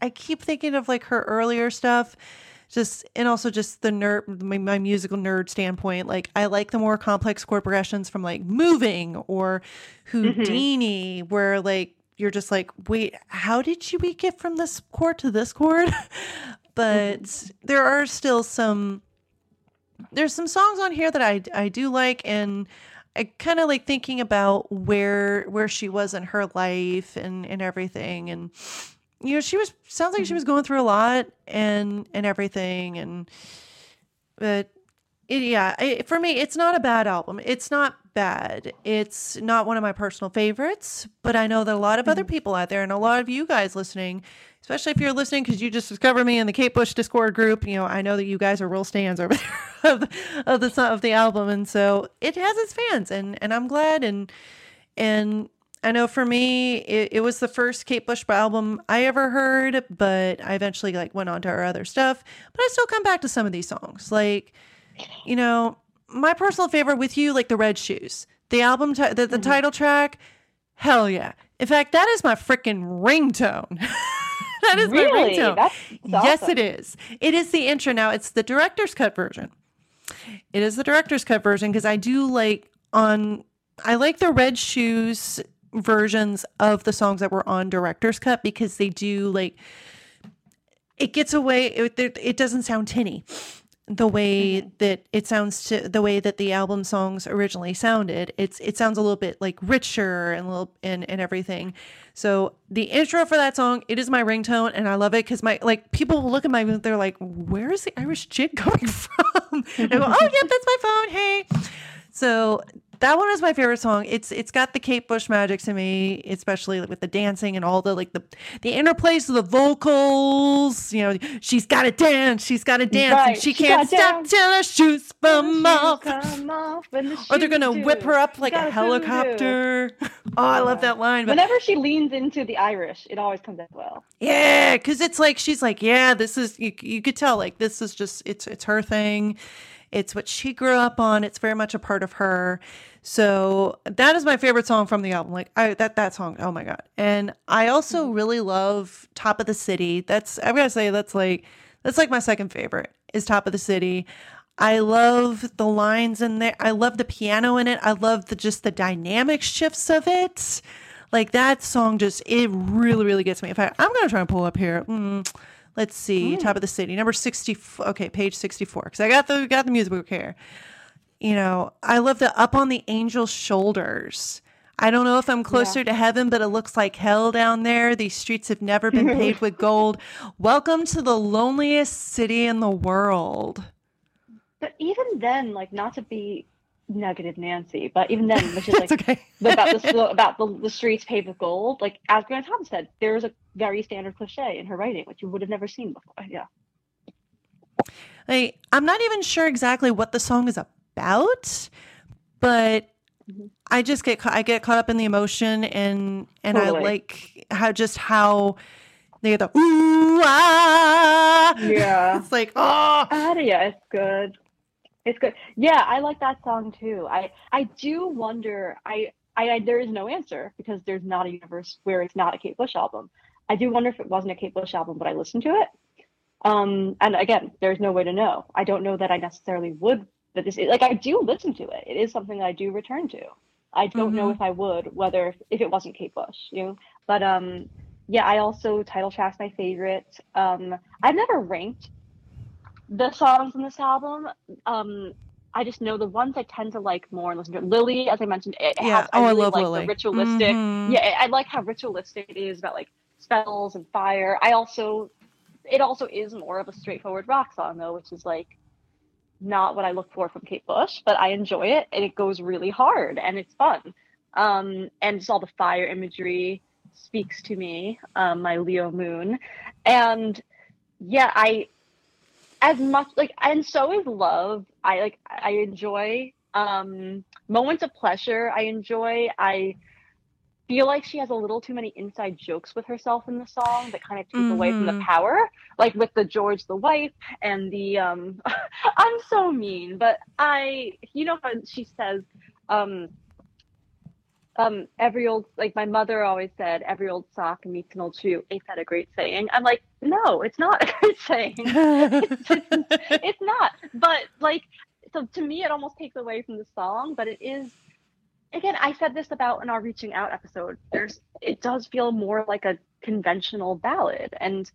I keep thinking of like her earlier stuff, just and also just the nerd, my, my musical nerd standpoint. Like I like the more complex chord progressions from like Moving or mm-hmm. Houdini, where like you're just like, wait, how did you we get from this chord to this chord? <laughs> but mm-hmm. there are still some there's some songs on here that I I do like and I kind of like thinking about where where she was in her life and and everything and you know she was sounds like she was going through a lot and and everything and but it, yeah I, for me it's not a bad album. It's not bad. It's not one of my personal favorites but i know that a lot of other mm-hmm. people out there and a lot of you guys listening especially if you're listening because you just discovered me in the kate bush discord group you know i know that you guys are real stands over there <laughs> of, the- of the of the album. And so it has its fans and and i'm glad and and I know for me, it, it was the first Kate Bush album I ever heard, but I eventually like went on to her other stuff. But I still come back to some of these songs. Like, you know, my personal favorite with you, like the Red Shoes, the album, ti- the, the mm-hmm. title track. Hell yeah! In fact, that is my freaking ringtone. <laughs> that is Really? my ringtone. That's- that's yes, awesome. it is. It is the intro. Now it's the director's cut version. It is the director's cut version because I do like on. I like the Red Shoes versions of the songs that were on director's cut because they do like it gets away it, it doesn't sound tinny. The way mm-hmm. that it sounds to the way that the album songs originally sounded it's it sounds a little bit like richer and a little and, and everything. So the intro for that song it is my ringtone and i love it because my like people look at my they're like where is the irish jig <laughs> coming from? <laughs> And i go oh yep that's my phone hey. So that one is my favorite song. It's it's got the Kate Bush magic to me, especially with the dancing and all the like the the interplays of the vocals. You know, she's got to dance, she's got to dance, Right, and she, she can't stop dance. till her shoes come off. Come off the Or they're gonna whip her up like a helicopter. <laughs> Oh, I love that line. But Whenever she leans into the Irish, it always comes out well. Yeah, because it's like she's like, yeah, this is you. You could tell like this is just it's it's her thing. It's what she grew up on. It's very much a part of her. So that is my favorite song from the album. Like I that that song. Oh my god! And I also really love "Top of the City." That's I've got to say that's like that's like my second favorite is "Top of the City." I love the lines in there. I love the piano in it. I love the just the dynamic shifts of it. Like that song just it really really gets me. In fact, I'm gonna try and pull up here. Mm, let's see, top of the city, number sixty. Okay, page sixty four. Because I got the got the music book here. You know, I love the up on the angel's shoulders. I don't know if I'm closer to heaven, but it looks like hell down there. These streets have never been <laughs> paved with gold. Welcome to the loneliest city in the world. But even then, like not to be negative Nancy, but even then, which is <laughs> like okay. <laughs> about the about the, the streets paved with gold, like as Grant Thomas said, there's a very standard cliche in her writing, which you would have never seen before. Yeah. Like, I'm not even sure exactly what the song is about, but Mhm. I just get I get caught up in the emotion and and I like how just how they get the ooh ah Yeah. <laughs> it's like oh Ah, yeah, it's good. It's good. Yeah, I like that song too. I I do wonder. I, I I there is no answer because there's not a universe where it's not a Kate Bush album. I do wonder if it wasn't a Kate Bush album, but I listened to it. Um, and again, there's no way to know. I don't know that I necessarily would. That this is like I do listen to it. It is something that I do return to. I don't know Mhm. if I would whether if it wasn't Kate Bush, you know. But um, yeah, I also title track's my favorite. Um, I've never ranked the songs in this album. Um, I just know the ones I tend to like more and listen to. Lily, as I mentioned, it Yeah. has, Oh, I really love like Lily. the ritualistic. Mhm. Yeah, I I like how ritualistic it is about like spells and fire. I also, it also is more of a straightforward rock song though, which is like not what I look for from Kate Bush, but I enjoy it and it goes really hard and it's fun. Um, and just all the fire imagery speaks to me, um, my Leo moon. And yeah, I as much like and so is love. I like I enjoy um moments of pleasure. I enjoy I feel like she has a little too many inside jokes with herself in the song that kind of take away from the Mhm. power like with the george the wife and the um <laughs> i'm so mean but i you know how she says um um every old like my mother always said every old sock meets an old shoe. Ain't that a great saying? I'm like no it's not a great <laughs> saying. It's, <laughs> it's, it's not but like so to me it almost takes away from the song but it is again i said this about in our reaching out episode there's it does feel more like a conventional ballad and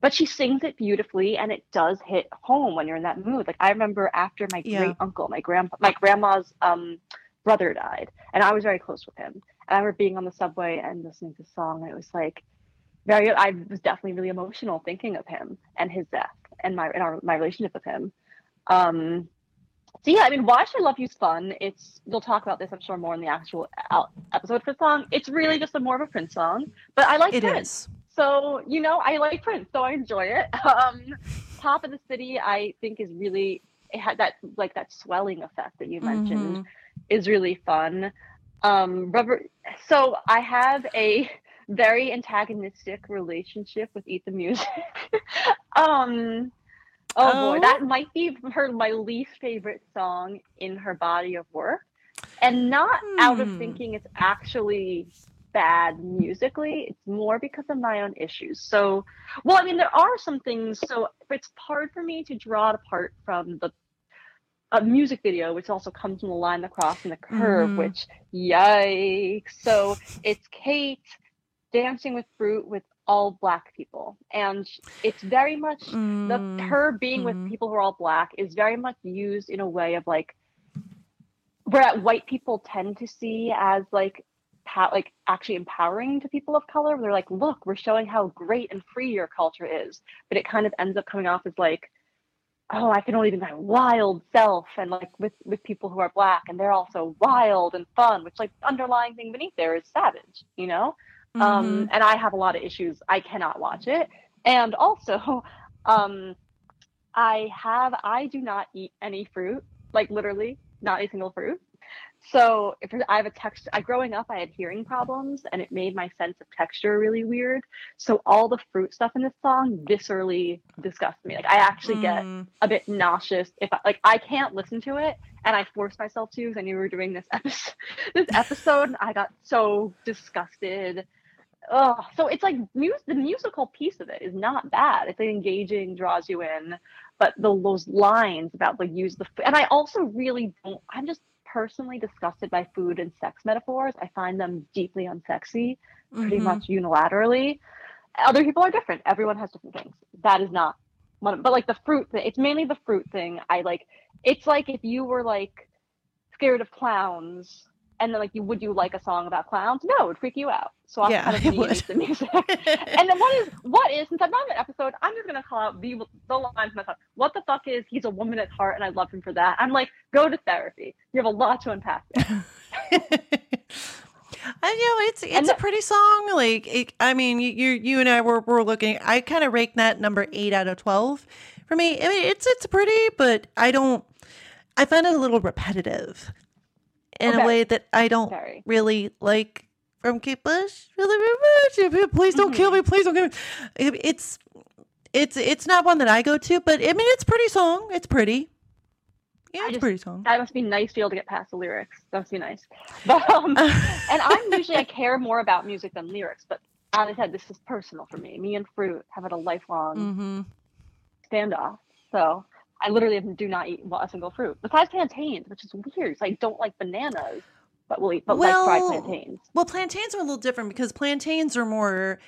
but she sings it beautifully and it does hit home when you're in that mood. Like i remember after my Yeah. great uncle my grandpa my grandma's um brother died and i was very close with him. And i remember being on the subway and listening to the song and it was like very i was definitely really emotional thinking of him and his death and my and our, my relationship with him. Um so yeah, I mean, "Why Should I Love You's fun. It's we'll talk about this, I'm sure, more in the actual episode for the song. It's really just a more of a Prince song, but I like It Prince, is. so you know, I like Prince, so I enjoy it. <laughs> Um, Top of the City, I think is really it had that like that swelling effect that you mentioned Mhm. is really fun. Um, rubber. So I have a very antagonistic relationship with Eat the Music. <laughs> um, oh, Oh? boy, that might be her my least favorite song in her body of work, and not out of Hmm. thinking it's actually bad musically. It's more because of my own issues. So, well, I mean, there are some things. So it's hard for me to draw it apart from the a music video, which also comes from the line, the cross, and the curve, Mhm. which yikes. So it's Kate dancing with fruit with all black people, and it's very much the Mm. her being mhm. with people who are all black is very much used in a way of like where white people tend to see as like pow- like actually empowering to people of color. They're like, look, we're showing how great and free your culture is, but it kind of ends up coming off as like oh, I can only be my wild self, and like with with people who are black, and they're also wild and fun, which like underlying thing beneath there is savage, you know. Mm-hmm. Um, and I have a lot of issues. I cannot watch it, and also, <laughs> um, I have I do not eat any fruit, like literally not a single fruit. So if I have a text, I growing up, I had hearing problems, and it made my sense of texture really weird. So all the fruit stuff in this song viscerally disgusts me. Like I actually get Mm. a bit nauseous if I like I can't listen to it, and I force myself to because I knew we were doing this <laughs> episode. This episode, and I got so disgusted. Oh, so it's like mus- the musical piece of it is not bad. It's engaging, draws you in, but the, those lines about like use the f- and I also really don't. I'm just personally disgusted by food and sex metaphors. I find them deeply unsexy, pretty Mhm. much unilaterally. Other people are different. Everyone has different things. That is not one. Of, But like the fruit thing, it's mainly the fruit thing. I like. It's like if you were like scared of clowns. And then, like, you would you like a song about clowns? No, it would freak you out. So I'm Yeah, kind of <laughs> would. the music. <laughs> and then what is what is since I'm on that episode, I'm just gonna call out the the line for myself. What the fuck is he's a woman at heart and I love him for that. I'm like, go to therapy. You have a lot to unpack. <laughs> I know it's it's And a pretty song. Like it, I mean, you you you and I were were looking. I kind of ranked that number eight out of twelve for me. I mean, it's it's pretty, but I don't. I find it a little repetitive in a way that I don't Very. really like from Kate Bush. Really, really much. Please don't kill me. Please don't kill me. It- It's it's it's not one that I go to, but I mean, it's pretty song. It's pretty. Yeah, I it's just- pretty song. That must be nice to be able to get past the lyrics. That must be nice. <laughs> But um <laughs> and I'm usually I care more about music than lyrics, but as I said, this is personal for me. Me and fruit have had a lifelong Mm-hmm. standoff. So I literally do not eat a single fruit. Besides plantains, which is weird. 'cause I don't like bananas, but we'll eat but like fried Well, plantains. Well, plantains are a little different because plantains are more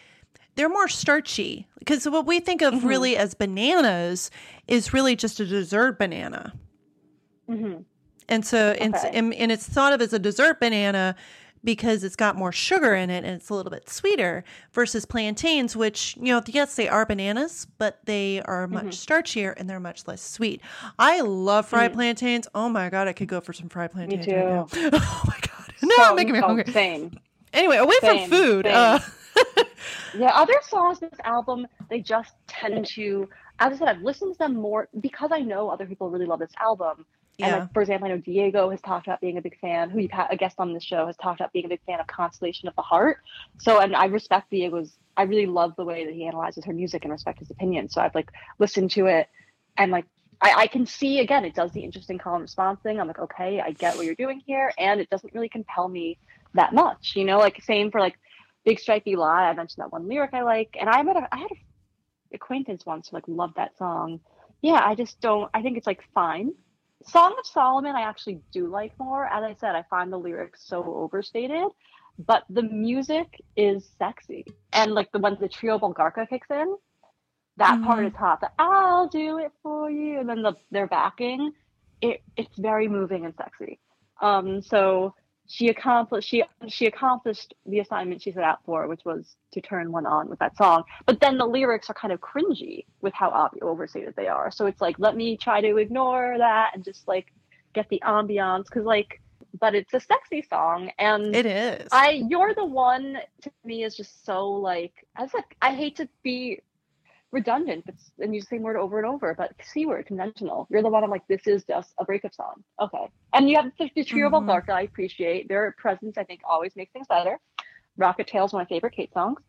they're more starchy. Because what we think of Mhm. really as bananas is really just a dessert banana. hmm And so Okay. and, and it's thought of as a dessert banana because it's got more sugar in it and it's a little bit sweeter versus plantains which you know yes they are bananas but they are much Mhm. starchier and they're much less sweet i love fried Mm. plantains oh my god i could go for some fried plantains right now. too. <laughs> oh my god <laughs> no So- I'm making me hungry Same. Anyway, away Same, from food. Uh, <laughs> Yeah, other songs in this album, they just tend to, as I said, I've listened to them more because I know other people really love this album. And like, for example, I know Diego has talked about being a big fan, who you've had a guest on this show has talked about being a big fan of Constellation of the Heart. So, and I respect Diego's, I really love the way that he analyzes her music and respect his opinion. So I've like listened to it and like, I, I can see again, it does the interesting call and response thing. I'm like, okay, I get what you're doing here. And it doesn't really compel me that much, you know, like same for like Big Stripey Lie. I mentioned that one lyric I like. And I met a, I had a acquaintance once who like loved that song. Yeah, I just don't, I think it's like fine. Song of Solomon, I actually do like more. As I said, I find the lyrics so overstated, but the music is sexy. And like the when the trio Bulgarka kicks in, that part Mhm. is hot. The I'll do it for you, and then the their backing, it it's very moving and sexy. Um, so she accomplished she she accomplished the assignment she set out for, which was to turn one on with that song. But then the lyrics are kind of cringy with how ob- overstated they are. So it's like let me try to ignore that and just like get the ambiance because like, but it's a sexy song and it is. I you're the one to me is just so like I was like I hate to be redundant but and use the same word over and over but c word conventional. You're the one I'm like this is just a breakup song. Okay. And you have the, the trio Mhm. of Bulgarka I appreciate. Their presence I think always makes things better. Rocket Tail's one of my favorite Kate songs.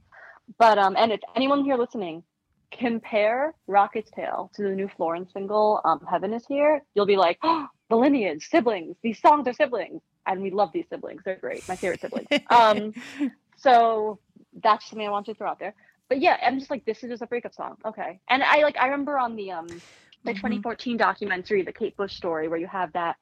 But um and if anyone here listening compare Rocket's Tail to the new Florence single um Heaven is Here you'll be like oh, <gasps> the lineage siblings these songs are siblings. And we love these siblings. They're great my favorite siblings. <laughs> Um so that's something I want to throw out there. But yeah, I'm just like, this is just a breakup song. Okay. And I like I remember on the um the Mhm. 2014 documentary, the Kate Bush story, where you have that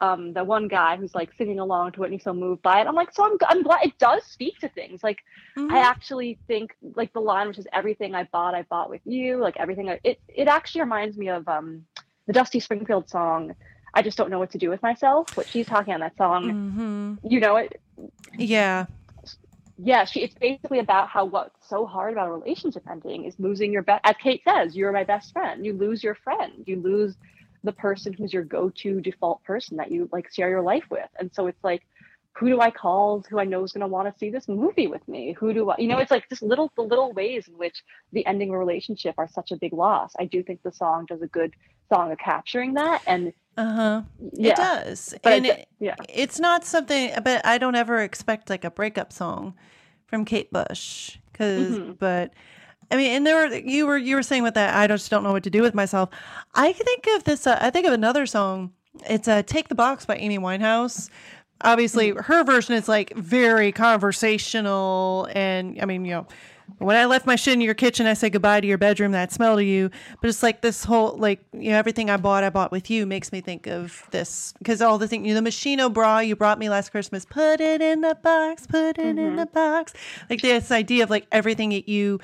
um the one guy who's like singing along to it and he's so moved by it. I'm like, so I'm I'm glad it does speak to things. Like Mhm. I actually think like the line which is everything I bought, I bought with you, like everything I, it it actually reminds me of um the Dusty Springfield song I just don't know what to do with myself. What she's talking on that song. Mhm. You know it Yeah. Yeah, she it's basically about how what's so hard about a relationship ending is losing your best. As Kate says, you're my best friend. You lose your friend. You lose the person who's your go-to default person that you like share your life with. And so it's like, who do I call who I know is going to want to see this movie with me? Who do I, you know, it's like just little, the little ways in which the ending of a relationship are such a big loss. I do think the song does a good song of capturing that. And Uh huh. yeah, It does, But and it, yeah. it's not something. But I don't ever expect like a breakup song from Kate Bush, because. Mhm. But I mean, and there were you were you were saying with that. I just don't know what to do with myself. I think of this. Uh, I think of another song. It's uh, "Take the Box" by Amy Winehouse. Obviously, Mm-hmm. her version is like very conversational, and I mean, you know. When I left my shit in your kitchen, I said goodbye to your bedroom, that smell to you. But it's like this whole, like, you know, everything I bought, I bought with you makes me think of this. Because all the thing, you know, the Moschino bra you brought me last Christmas, put it in the box, put it in mm-hmm. the box. Like this idea of like everything that you,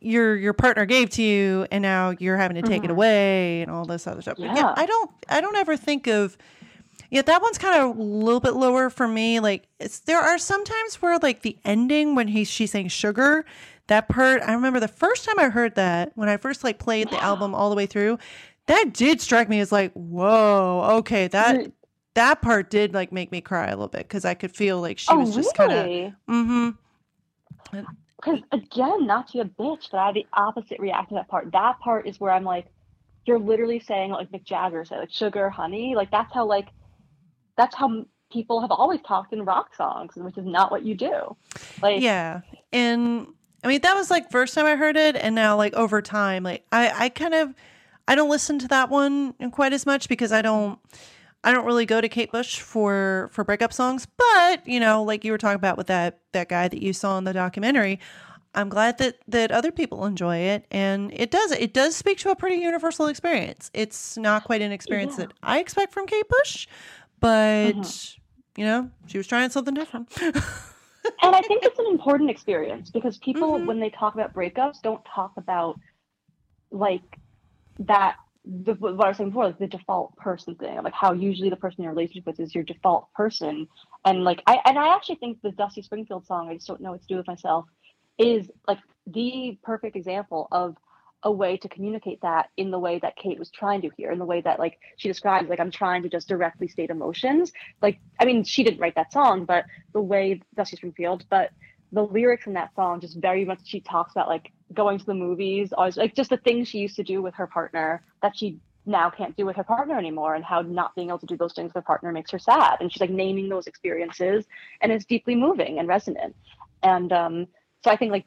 your your partner gave to you, and now you're having to take it mm-hmm. away and all this other stuff. Yeah, Yeah. I don't, I don't ever think of, yeah, that one's kind of a little bit lower for me. Like, it's there are some times where like the ending when he's she's saying sugar, that part. I remember the first time I heard that when I first like played the album all the way through. That did strike me as like, whoa, okay, that that part did like make me cry a little bit because I could feel like she oh, was just kind of, mm-hmm. Because again, not to be a bitch, but I have the opposite reaction to that part. That part is where I'm like, you're literally saying like Mick Jagger said, like sugar, honey. Like that's how like that's how people have always talked in rock songs, which is not what you do. Like Yeah. And I mean that was like first time I heard it and now like over time like I I kind of I don't listen to that one quite as much because I don't I don't really go to Kate Bush for for breakup songs, but you know, like you were talking about with that that guy that you saw in the documentary, I'm glad that that other people enjoy it and it does it does speak to a pretty universal experience. It's not quite an experience Yeah. that I expect from Kate Bush, but Mhm. you know, she was trying something different. <laughs> and I think it's an important experience because people, Mhm. when they talk about breakups, don't talk about like that. The, what I was saying before, like the default person thing, like how usually the person you're in a relationship with is your default person, and like I and I actually think the Dusty Springfield song, I just don't know what to do with myself, is like the perfect example of a way to communicate that in the way that Kate was trying to here, in the way that like she describes, like I'm trying to just directly state emotions. Like I mean, she didn't write that song, but the way Dusty Springfield, but the lyrics in that song just very much she talks about like going to the movies, always like just the things she used to do with her partner that she now can't do with her partner anymore, and how not being able to do those things with her partner makes her sad. And she's like naming those experiences, and it's deeply moving and resonant. And um, so I think like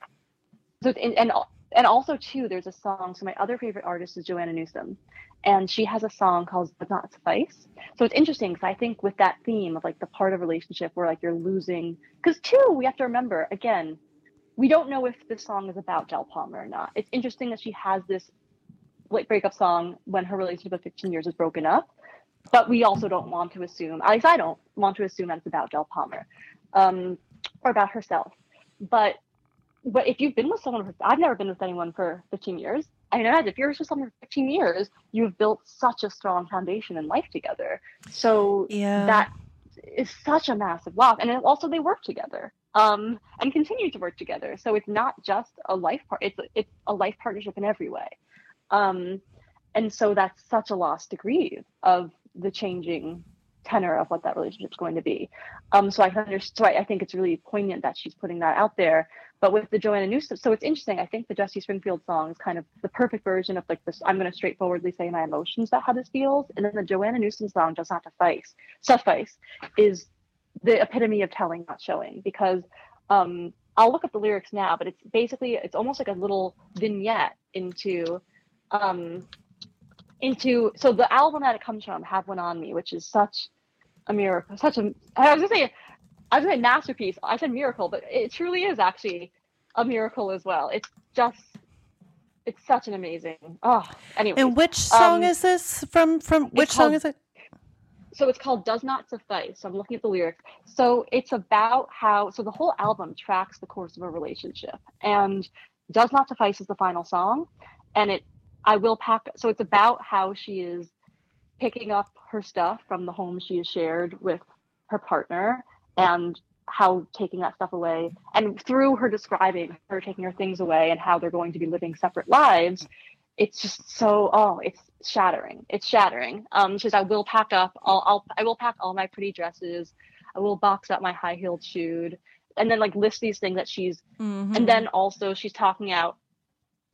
so and and also too, there's a song. So my other favorite artist is Joanna Newsom, and she has a song called "Does Not Suffice." So it's interesting because I think with that theme of like the part of relationship where like you're losing, because too we have to remember again, we don't know if this song is about Del Palmer or not. It's interesting that she has this like breakup song when her relationship of 15 years is broken up, but we also don't want to assume, at least I don't want to assume that it's about Del Palmer, um, or about herself. But but if you've been with someone for, I've never been with anyone for 15 years. I mean, imagine if you're with someone for 15 years, you've built such a strong foundation in life together. So Yeah. that is such a massive loss. And also they work together um, and continue to work together. So it's not just a life part; it's it's a life partnership in every way. Um, and so that's such a loss to grieve of the changing tenor of what that relationship is going to be. Um, so I understand. So I, I think it's really poignant that she's putting that out there. But with the Joanna Newsom, so it's interesting. I think the Dusty Springfield song is kind of the perfect version of like this. I'm going to straightforwardly say my emotions about how this feels, and then the Joanna Newsom song does not suffice. Suffice is the epitome of telling, not showing, because um, I'll look up the lyrics now, but it's basically it's almost like a little vignette into um, into so the album that it comes from, Have One on Me, which is such a miracle, such a I was gonna say I was gonna say masterpiece. I said miracle, but it truly is actually a miracle as well. It's just it's such an amazing oh anyway. And which song um, is this from? From which song called- is it? so it's called does not suffice so i'm looking at the lyrics so it's about how so the whole album tracks the course of a relationship and does not suffice is the final song and it i will pack so it's about how she is picking up her stuff from the home she has shared with her partner and how taking that stuff away and through her describing her taking her things away and how they're going to be living separate lives it's just so oh it's shattering. It's shattering. Um she says i will pack up I'll, I'll i will pack all my pretty dresses. I will box up my high heeled shoe and then like list these things that she's Mhm. and then also she's talking out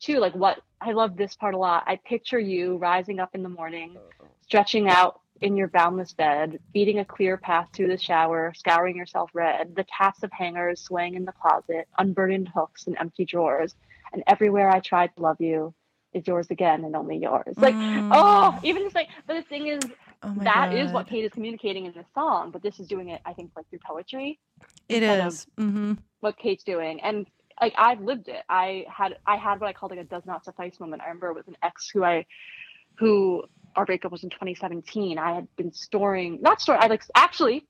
too like what i love this part a lot. I picture you rising up in the morning stretching out in your boundless bed beating a clear path through the shower scouring yourself red the taps of hangers swaying in the closet unburdened hooks and empty drawers and everywhere i tried to love you is yours again and only yours like oh even just like but the thing is Oh that is what kate is communicating in this song but this is doing it i think like through poetry it is. Mm-hmm. what Kate's doing. And like I've lived it. I had I had what I called like a does not suffice moment. I remember it was an ex who I who our breakup was in 2017. I had been storing not storing, I like actually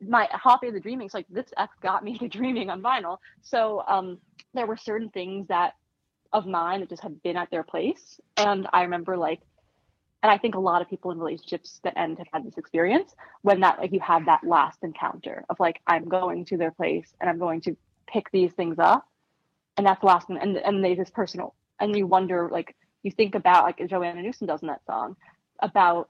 my hobby of the dreaming. So like this ex got me <laughs> to dreaming on vinyl. So um there were certain things that of mine that just had been at their place. And I remember like and I think a lot of people in relationships that end have had this experience when that like you have that last encounter of like I'm going to their place and I'm going to pick these things up and that's the last one and and they just personal and you wonder like you think about like Joanna Newsom does in that song about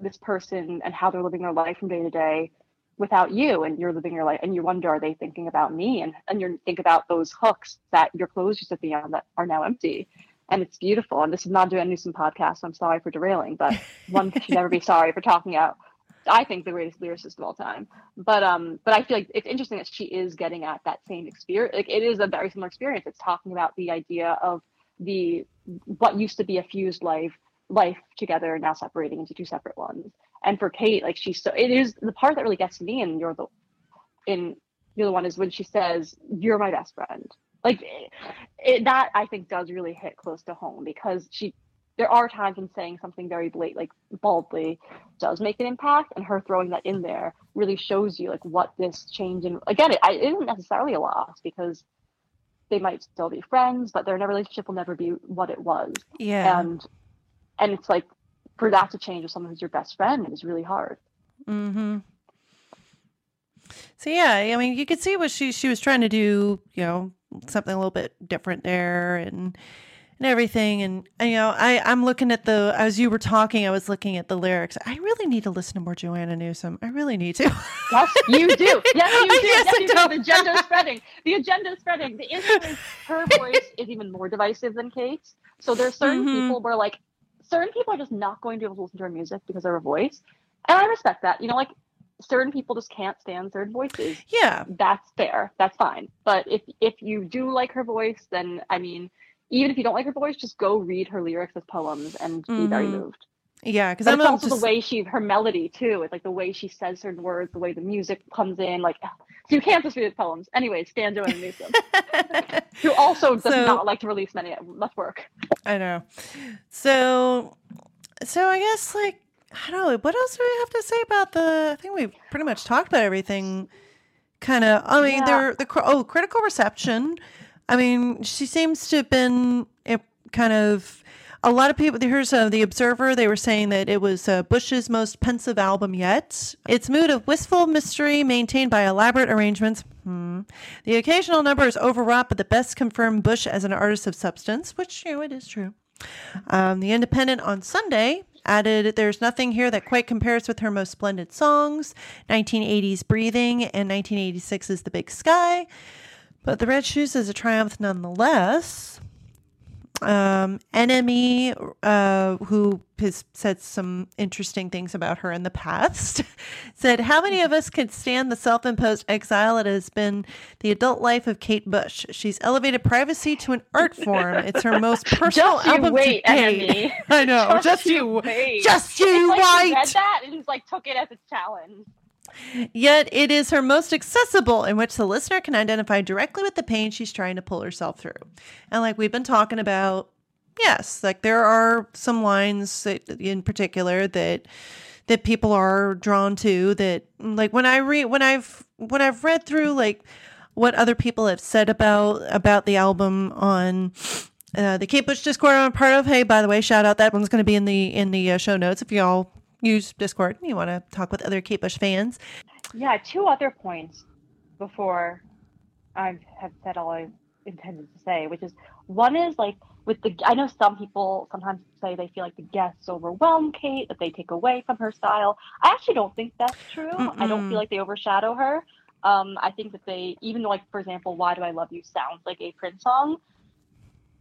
this person and how they're living their life from day to day without you and you're living your life and you wonder are they thinking about me and and you think about those hooks that your clothes used to be on that are now empty and it's beautiful and this is not doing a Newsom podcast so I'm sorry for derailing but <laughs> one should never be sorry for talking out I think the greatest lyricist of all time. But um, but I feel like it's interesting that she is getting at that same experience. Like it is a very similar experience. It's talking about the idea of the what used to be a fused life life together now separating into two separate ones. And for Kate, like she's so it is the part that really gets to me. And you're the in you're the one is when she says you're my best friend. Like it, it, that, I think does really hit close to home because she there are times when saying something very blatant, like baldly, does make an impact, and her throwing that in there really shows you like what this change in. Again, it, it isn't necessarily a loss because they might still be friends, but their relationship will never be what it was, Yeah. and and it's like for that to change with someone who's your best friend is really hard. Mm-hmm. So yeah, I mean, you could see what she she was trying to do. You know, something a little bit different there, and and everything. And, and you know, I I'm looking at the as you were talking, I was looking at the lyrics. I really need to listen to more Joanna Newsom. I really need to. <laughs> Yes, you do. Yes, you do. Yes, I you do. The agenda is spreading. The agenda is spreading. The issue is her voice is even more divisive than Kate's. So there's certain Mhm. people where like certain people are just not going to be able to listen to her music because of her voice. And I respect that. You know, like certain people just can't stand certain voices. yeah. That's fair. That's fine. But if if you do like her voice, then I mean, even if you don't like her voice, just go read her lyrics as poems and be very Mhm. moved. Yeah, because it's also just the way she, her melody too. It's like the way she says certain words, the way the music comes in. Like, so you can't just read his poems. Anyway, Stan Joanna <laughs> Newsom, who also does So- not like to release many. Must work. I know. So, so I guess like I don't know. What else do we have to say about the? I think we've pretty much talked about everything. Kind of. I mean, Yeah. there the oh critical reception. I mean, she seems to have been eh, kind of. A lot of people. Here's uh, the Observer. They were saying that it was uh, Bush's most pensive album yet. Its mood of wistful mystery, maintained by elaborate arrangements. Hmm. The occasional number is overwrought, but the best confirm Bush as an artist of substance, which you know it is true. Um, the Independent on Sunday added, There's nothing here that quite compares with her most splendid songs 1980s Breathing and 1986's The Big Sky. But The Red Shoes is a triumph nonetheless. Um, NME, uh, who has said some interesting things about her in the past, <laughs> said, How many of us can stand the self imposed exile that has been the adult life of Kate Bush? She's elevated privacy to an art form. It's her most <laughs> personal <laughs> Just you album wait, to date. NME. I know. Just, you. wait. Just you it's like wait. read that and just like took it as a challenge. Yet it is her most accessible, in which the listener can identify directly with the pain she's trying to pull herself through. And like we've been talking about, yes, like there are some lines that, in particular that that people are drawn to. That like when I read when I've when I've read through like what other people have said about about the album on uh, the Kate Bush Discord I'm part of. Hey, by the way, shout out that one's going to be in the in the uh, show notes if y'all use Discord and you want to talk with other Kate Bush fans. Yeah, two other points. before I have said all I intended to say, which is one is like with the I know some people sometimes say they feel like the guests overwhelm Kate, that they take away from her style. I actually don't think that's true. I don't feel like they overshadow her. Um, I think that they even like for example, Why Do I Love You sounds like a Prince song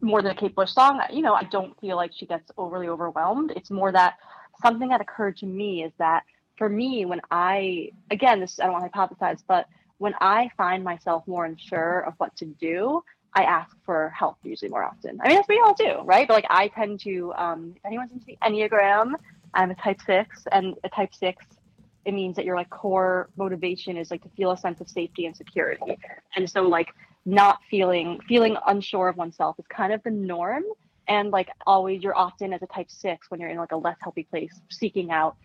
more than a Kate Bush song, you know, I don't feel like she gets overly overwhelmed. It's more that something that occurred to me is that for me, when I again, this I don't want to hypothesize, but when I find myself more unsure of what to do, I ask for help usually more often. I mean, that's what we all do, right? But like, I tend to, um, if anyone's into the Enneagram, I'm a type six, and a type six, it means that your like core motivation is like to feel a sense of safety and security. And so, like, not feeling feeling unsure of oneself is kind of the norm. And like always, you're often as a type six when you're in like a less healthy place, seeking out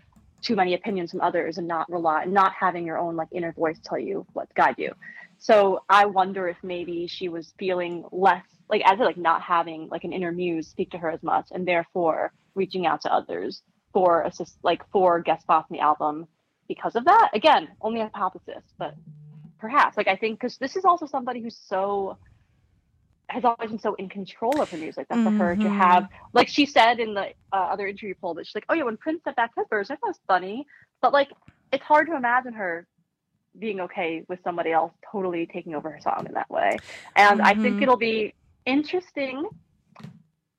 too many opinions from others and not rely, not having your own like inner voice tell you what guide you. So I wonder if maybe she was feeling less like as like not having like an inner muse speak to her as much, and therefore reaching out to others for assist like for guest spots in the album because of that. Again, only a hypothesis, but perhaps like I think because this is also somebody who's so has always been so in control of her music that for her to Mhm. have like she said in the uh, other interview poll that she's like, oh yeah, when Prince said that his version, that was funny, but like it's hard to imagine her being okay with somebody else totally taking over her song in that way. And I think Mhm. it'll be interesting.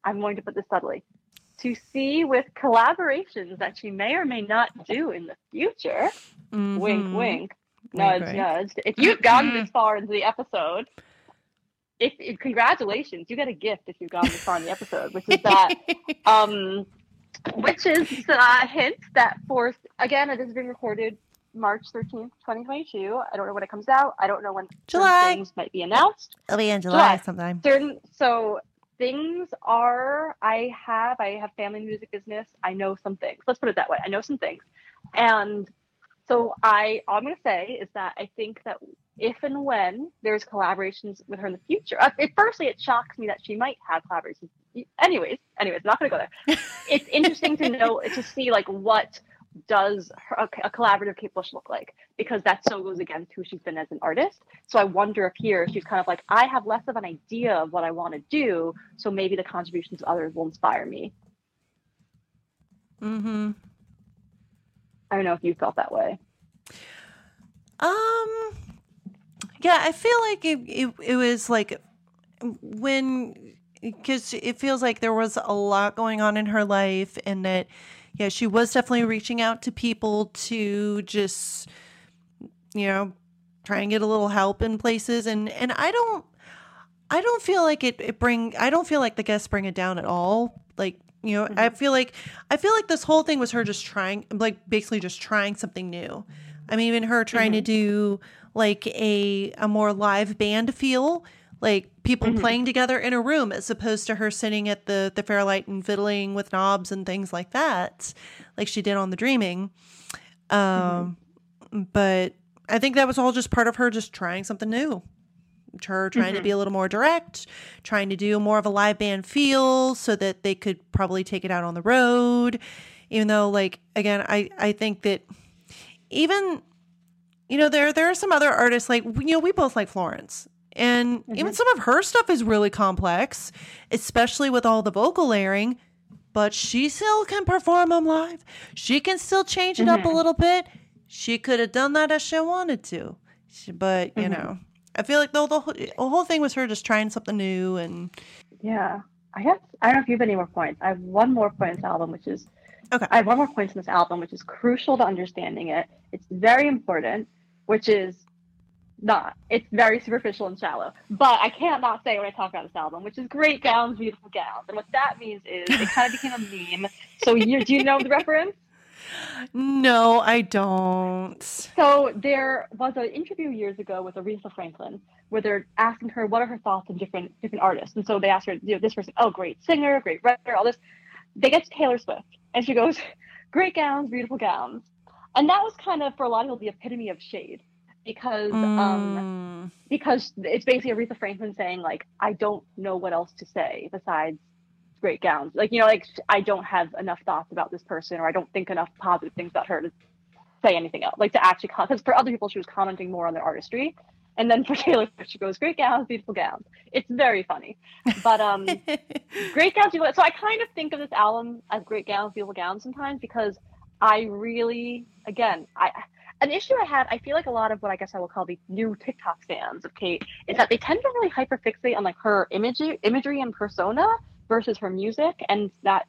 I'm going to put this subtly to see with collaborations that she may or may not do in the future. Wink, Mhm. wink, nudge, wink. nudge. If you've gotten this far into the episode, if, if congratulations, you get a gift if you've gotten this far in the episode, which is that <laughs> um, which is a hint that for again, it is being recorded March thirteenth, twenty twenty two. I don't know when it comes out. I don't know when July. things might be announced. It'll be in July July sometime. Certain so things are. I have I have family music business. I know some things. Let's put it that way. I know some things, and so I all I'm gonna say is that I think that if and when there's collaborations with her in the future, uh, it, firstly it shocks me that she might have collaborations. Anyways, anyways, not gonna go there. it's interesting to know to see like what does her, a, a collaborative Kate Bush look like because that so goes against who she's been as an artist. So I wonder if here she's kind of like I have less of an idea of what I want to do, so maybe the contributions of others will inspire me. Mm-hmm. I don't know if you felt that way. Um, yeah, I feel like it, it, it was like when, because it feels like there was a lot going on in her life and that, yeah, she was definitely reaching out to people to just, you know, try and get a little help in places. And, and I don't, I don't feel like it, it bring, I don't feel like the guests bring it down at all. Like, you know, I mm-hmm. feel like, I feel like this whole thing was her just trying, like basically just trying something new. I mean, even her trying to mm-hmm. do like a a more live band feel, like people mm-hmm. playing together in a room, as opposed to her sitting at the the Fairlight and fiddling with knobs and things like that, like she did on the Dreaming. Um, mm-hmm. but I think that was all just part of her just trying something new. Her trying to mm-hmm. be a little more direct, trying to do more of a live band feel so that they could probably take it out on the road. Even though, like, again, I, I think that even you know there there are some other artists like you know we both like Florence. And even mm-hmm. some of her stuff is really complex especially with all the vocal layering but she still can perform them live. She can still change it up a mm-hmm. little bit. She could have done that if she wanted to. She- but you mm-hmm. know I feel like the, the, whole- the whole thing was her just trying something new and Yeah. I guess I don't know if you have any more points. I have one more point in this album, which is Okay. I have one more point in this album, which is crucial to understanding it. It's very important, which is not. It's very superficial and shallow. But I can't not say when I talk about this album, which is great gowns, beautiful gowns. And what that means is it kind of became a meme. So you do you know the reference? no I don't So there was an interview years ago with Aretha Franklin where they're asking her what are her thoughts on different different artists. And so they asked her, you know, this person, oh great singer, great writer, all this. They get to Taylor Swift and she goes, <laughs> Great gowns, beautiful gowns. And that was kind of for a lot of people the epitome of shade because um Mm. because it's basically Aretha Franklin saying like I don't know what else to say besides great gowns. Like you know, like I don't have enough thoughts about this person, or I don't think enough positive things about her to say anything else. Like to actually because for other people she was commenting more on their artistry, And then for Taylor Swift, she goes, "Great gowns, beautiful gowns." It's very funny, but um, <laughs> great gowns, beautiful. So I kind of think of this album as great gowns, beautiful gowns sometimes because I really, again, I an issue I had. I feel like a lot of what I guess I will call the new TikTok fans of Kate is that they tend to really hyperfixate on like her imagery, imagery and persona versus her music, and that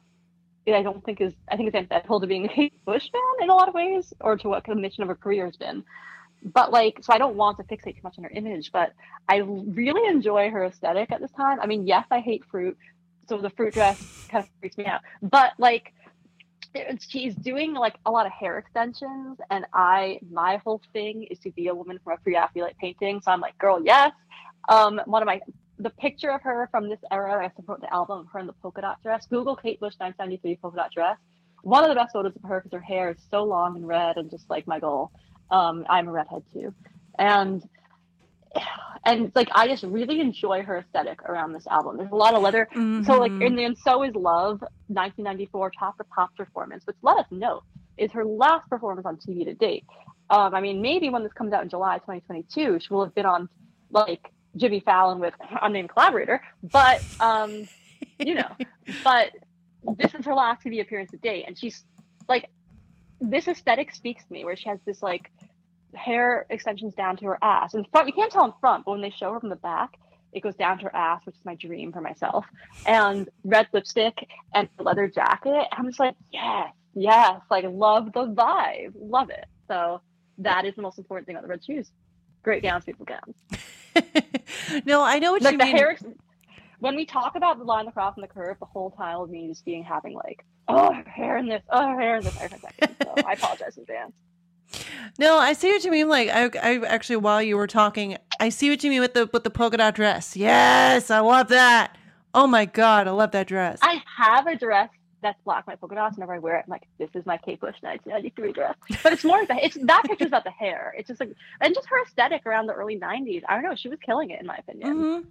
I don't think is I think it's antithetical to being a Kate Bush fan in a lot of ways, or to what the mission of her career has been. But like, so I don't want to fixate too much on her image, but I really enjoy her aesthetic at this time. I mean, yes, I hate fruit, so the fruit dress <laughs> kind of freaks me out. But like, she's doing like a lot of hair extensions, and I my whole thing is to be a woman from a pre-Raphaelite painting. So I'm like, girl, yes. Um, one of my the picture of her from this era, I support the album of her in the polka dot dress. Google Kate Bush 973 polka dot dress. One of the best photos of her because her hair is so long and red and just like my goal. Um, I'm a redhead too, and and like I just really enjoy her aesthetic around this album. There's a lot of leather. Mm-hmm. So like in the and So Is Love 1994 Top the Pop performance, which let us know is her last performance on TV to date. Um, I mean, maybe when this comes out in July 2022, she will have been on like Jimmy Fallon with unnamed collaborator, but um, you know, <laughs> but this is her last TV appearance to date, and she's like, this aesthetic speaks to me, where she has this like hair extensions down to her ass. In front, you can't tell in front, but when they show her from the back, it goes down to her ass, which is my dream for myself. And red lipstick and leather jacket. I'm just like, yes, yes, like love the vibe, love it. So that is the most important thing about the red shoes. Great gowns, people gowns. <laughs> no, I know what like you the mean. Hair, when we talk about the line, the cross, and the curve, the whole time of me just being having like, oh, her hair in this, oh, her hair in this every. So I apologize in advance. <laughs> No, I see what you mean. Like, I, I actually, while you were talking, I see what you mean with the with the polka dot dress. Yes, I love that. Oh my god, I love that dress. I have a dress that's black, my polka dots. Whenever I wear it, I'm like, this is my Kate Bush 1993 dress. <laughs> But it's more that it's that picture's about the hair. It's just like and just her aesthetic around the early 90s. I don't know. She was killing it in my opinion. Mm-hmm.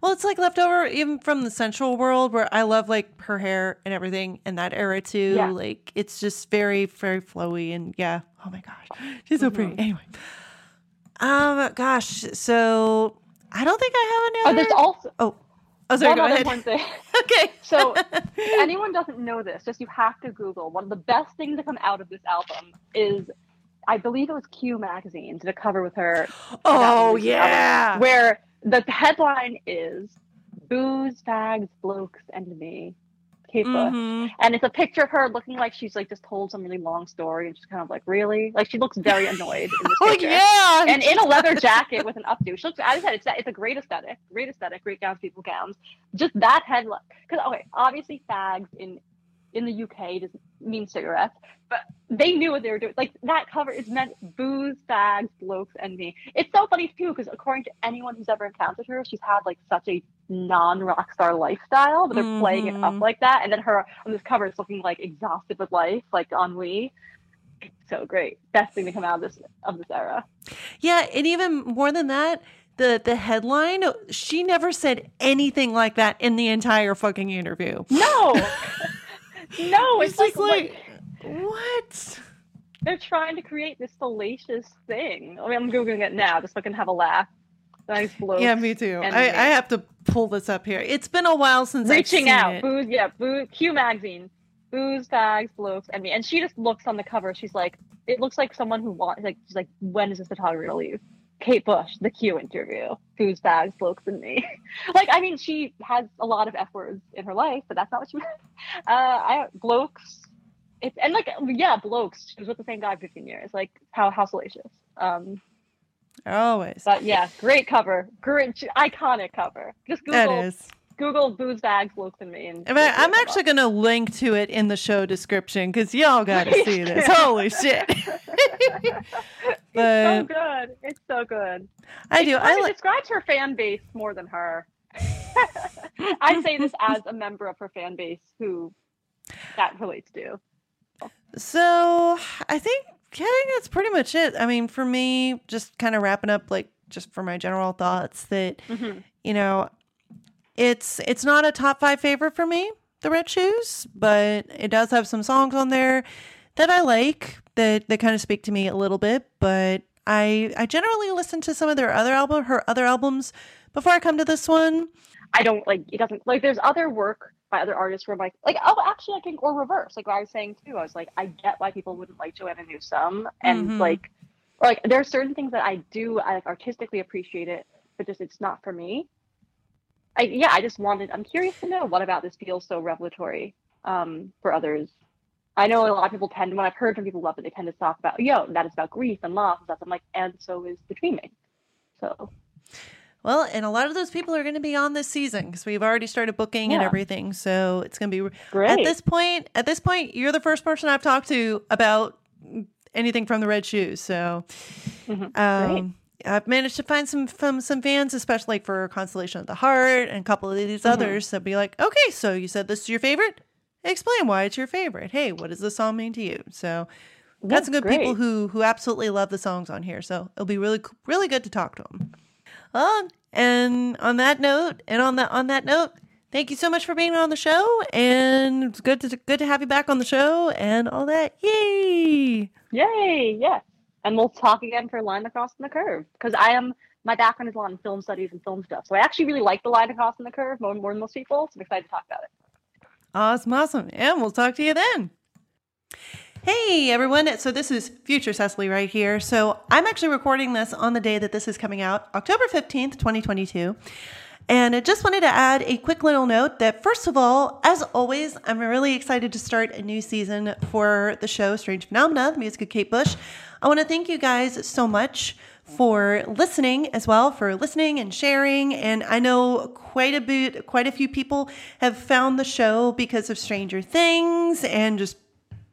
Well, it's like leftover even from the sensual world where I love like her hair and everything in that era too. Yeah. Like it's just very, very flowy and yeah. Oh my gosh. She's so mm-hmm. pretty. Anyway. Um gosh, so I don't think I have another. Oh, there's also Oh. Oh, sorry, one go other ahead. thing. <laughs> okay. So if <laughs> anyone doesn't know this, just you have to Google. One of the best things to come out of this album is I believe it was Q magazine did a cover with her. Oh yeah. Album, where the headline is booze, fags, blokes, and me. Kate mm-hmm. And it's a picture of her looking like she's like just told some really long story and she's kind of like, really? Like she looks very annoyed in this <laughs> oh, picture. yeah. And in a leather jacket with an updo. She looks, as I said, it's, it's a great aesthetic, great aesthetic, great gowns, people gowns. Just that headline. Because, okay, obviously fags in in the UK doesn't mean cigarettes, but they knew what they were doing. Like that cover is meant booze, fags, blokes, and me. It's so funny too, because according to anyone who's ever encountered her, she's had like such a non rock star lifestyle, but they're mm-hmm. playing it up mm-hmm. like that. And then her on this cover is looking like exhausted with life, like ennui. So great. Best thing to come out of this of this era. Yeah, and even more than that, the the headline, she never said anything like that in the entire fucking interview. No. <laughs> no, it's, it's like, like, like, what? They're trying to create this salacious thing. I mean, I'm googling it now just so I can have a laugh. Nice. Yeah, me too. I, I, have to pull this up here. It's been a while since reaching out. It. Booze, yeah, booze. Q magazine, booze, bags, blokes, and me. And she just looks on the cover. She's like, it looks like someone who wants, like, she's like, when is this photographer gonna leave? Kate Bush, the Q interview, booze, bags, blokes, and me. <laughs> like, I mean, she has a lot of F words in her life, but that's not what she meant. <laughs> Uh, I blokes. It's and like yeah, blokes. She was with the same guy 15 years. Like how how salacious. Um, Always. But yeah, great cover, great iconic cover. Just Google. Google booze bags, blokes, and me. And I'm actually going to link to it in the show description because y'all got to <laughs> see this. Holy shit! <laughs> <laughs> it's so good. It's so good. I do. I li- describes her fan base more than her. I say this as a member of her fan base who that relates to. So I think I think that's pretty much it. I mean, for me, just kind of wrapping up, like just for my general thoughts, that mm-hmm. you know, it's it's not a top five favorite for me, the Red Shoes, but it does have some songs on there that I like that that kind of speak to me a little bit. But I I generally listen to some of their other album, her other albums, before I come to this one. I don't like it doesn't like there's other work by other artists where I'm like like oh actually I think or reverse like what I was saying too I was like I get why people wouldn't like Joanna Newsom and Mhm. like or, like there are certain things that I do I like artistically appreciate it but just it's not for me. I yeah I just wanted I'm curious to know what about this feels so revelatory um for others. I know a lot of people tend when I've heard from people love it they tend to talk about yo that is about grief and loss and stuff I'm like and so is the dreaming. So Well, and a lot of those people are going to be on this season because we've already started booking and everything. So it's going to be great. at this point. At this point, you're the first person I've talked to about anything from the Red Shoes. So Mhm. um, I've managed to find some from some fans, especially for Constellation of the Heart and a couple of these Mhm. others that be like, okay, so you said this is your favorite. Explain why it's your favorite. Hey, what does this song mean to you? So. Got Yeah, some good people who who absolutely love the songs on here, so it'll be really really good to talk to them. Um, and on that note, and on that on that note, thank you so much for being on the show, and it's good to good to have you back on the show and all that. Yay! Yay! Yes, and we'll talk again for Line Across and the Curve because I am my background is a lot in film studies and film stuff, so I actually really like the Line Across and the Curve more, more than most people. So I'm excited to talk about it. Awesome, awesome, and we'll talk to you then. Hey everyone, so this is Future Cecily right here. So I'm actually recording this on the day that this is coming out, October 15th, 2022. And I just wanted to add a quick little note that, first of all, as always, I'm really excited to start a new season for the show Strange Phenomena, the music of Kate Bush. I want to thank you guys so much for listening as well, for listening and sharing. And I know quite a bit, quite a few people have found the show because of Stranger Things and just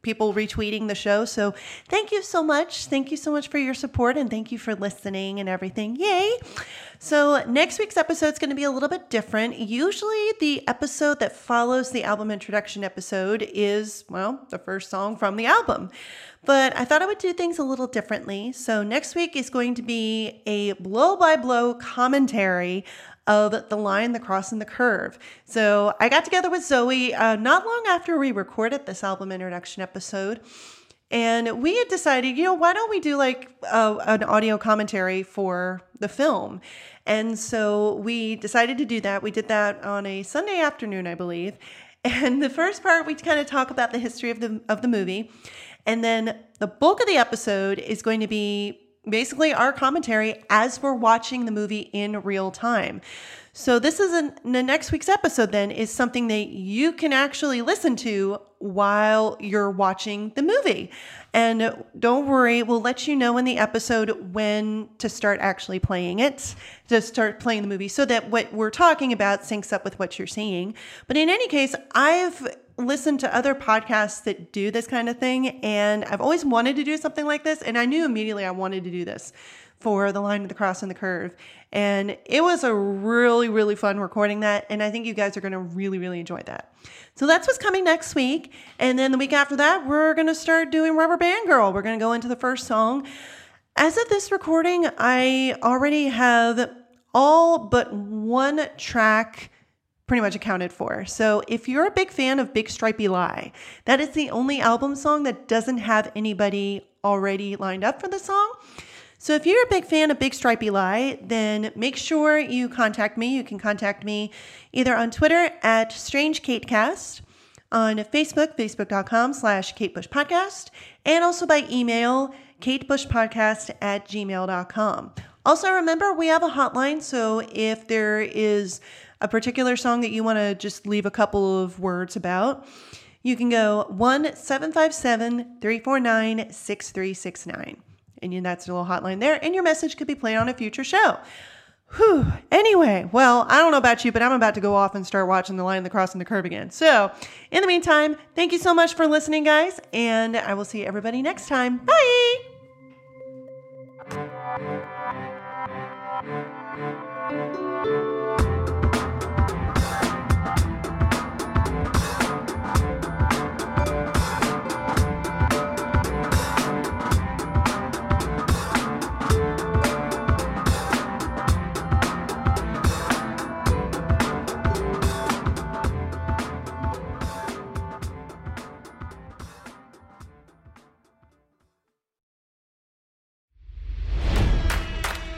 people retweeting the show. So thank you so much. Thank you so much for your support and thank you for listening and everything. Yay. So next week's episode is going to be a little bit different. Usually the episode that follows the album introduction episode is, well, the first song from the album. But I thought I would do things a little differently. So next week is going to be a blow by blow commentary of the line, the cross, and the curve. So I got together with Zoe uh, not long after we recorded this album introduction episode. And we had decided, you know, why don't we do like an audio commentary for the film? And so we decided to do that. We did that on a Sunday afternoon, I believe. <laughs> And the first part, we kind of talk about the history of the of the movie, and then the bulk of the episode is going to be basically our commentary as we're watching the movie in real time. So this is an, the next week's episode then is something that you can actually listen to while you're watching the movie. And don't worry, we'll let you know in the episode when to start actually playing it, to start playing the movie so that what we're talking about syncs up with what you're seeing. But in any case, I've listened to other podcasts that do this kind of thing and I've always wanted to do something like this and I knew immediately I wanted to do this for the line of the cross and the curve. And it was a really, really fun recording that. And I think you guys are going to really, really enjoy that. So that's what's coming next week. And then the week after that, we're going to start doing Rubber Band Girl. We're going to go into the first song. As of this recording, I already have all but one track pretty much accounted for. So if you're a big fan of Big Stripey Lie, that is the only album song that doesn't have anybody already lined up for the song. So if you're a big fan of Big Stripey Lie, then make sure you contact me. You can contact me either on Twitter at StrangeKateCast, on Facebook, facebook.com slash Kate Bush Podcast, and also by email, katebushpodcast at gmail.com. Also, remember, we have a hotline, so if there is a particular song that you want to just leave a couple of words about, you can go 1 757 349 6369. And that's a little hotline there, and your message could be played on a future show. Whew. Anyway, well, I don't know about you, but I'm about to go off and start watching The Line, the Cross, and the Curve again. So, in the meantime, thank you so much for listening, guys, and I will see everybody next time. Bye!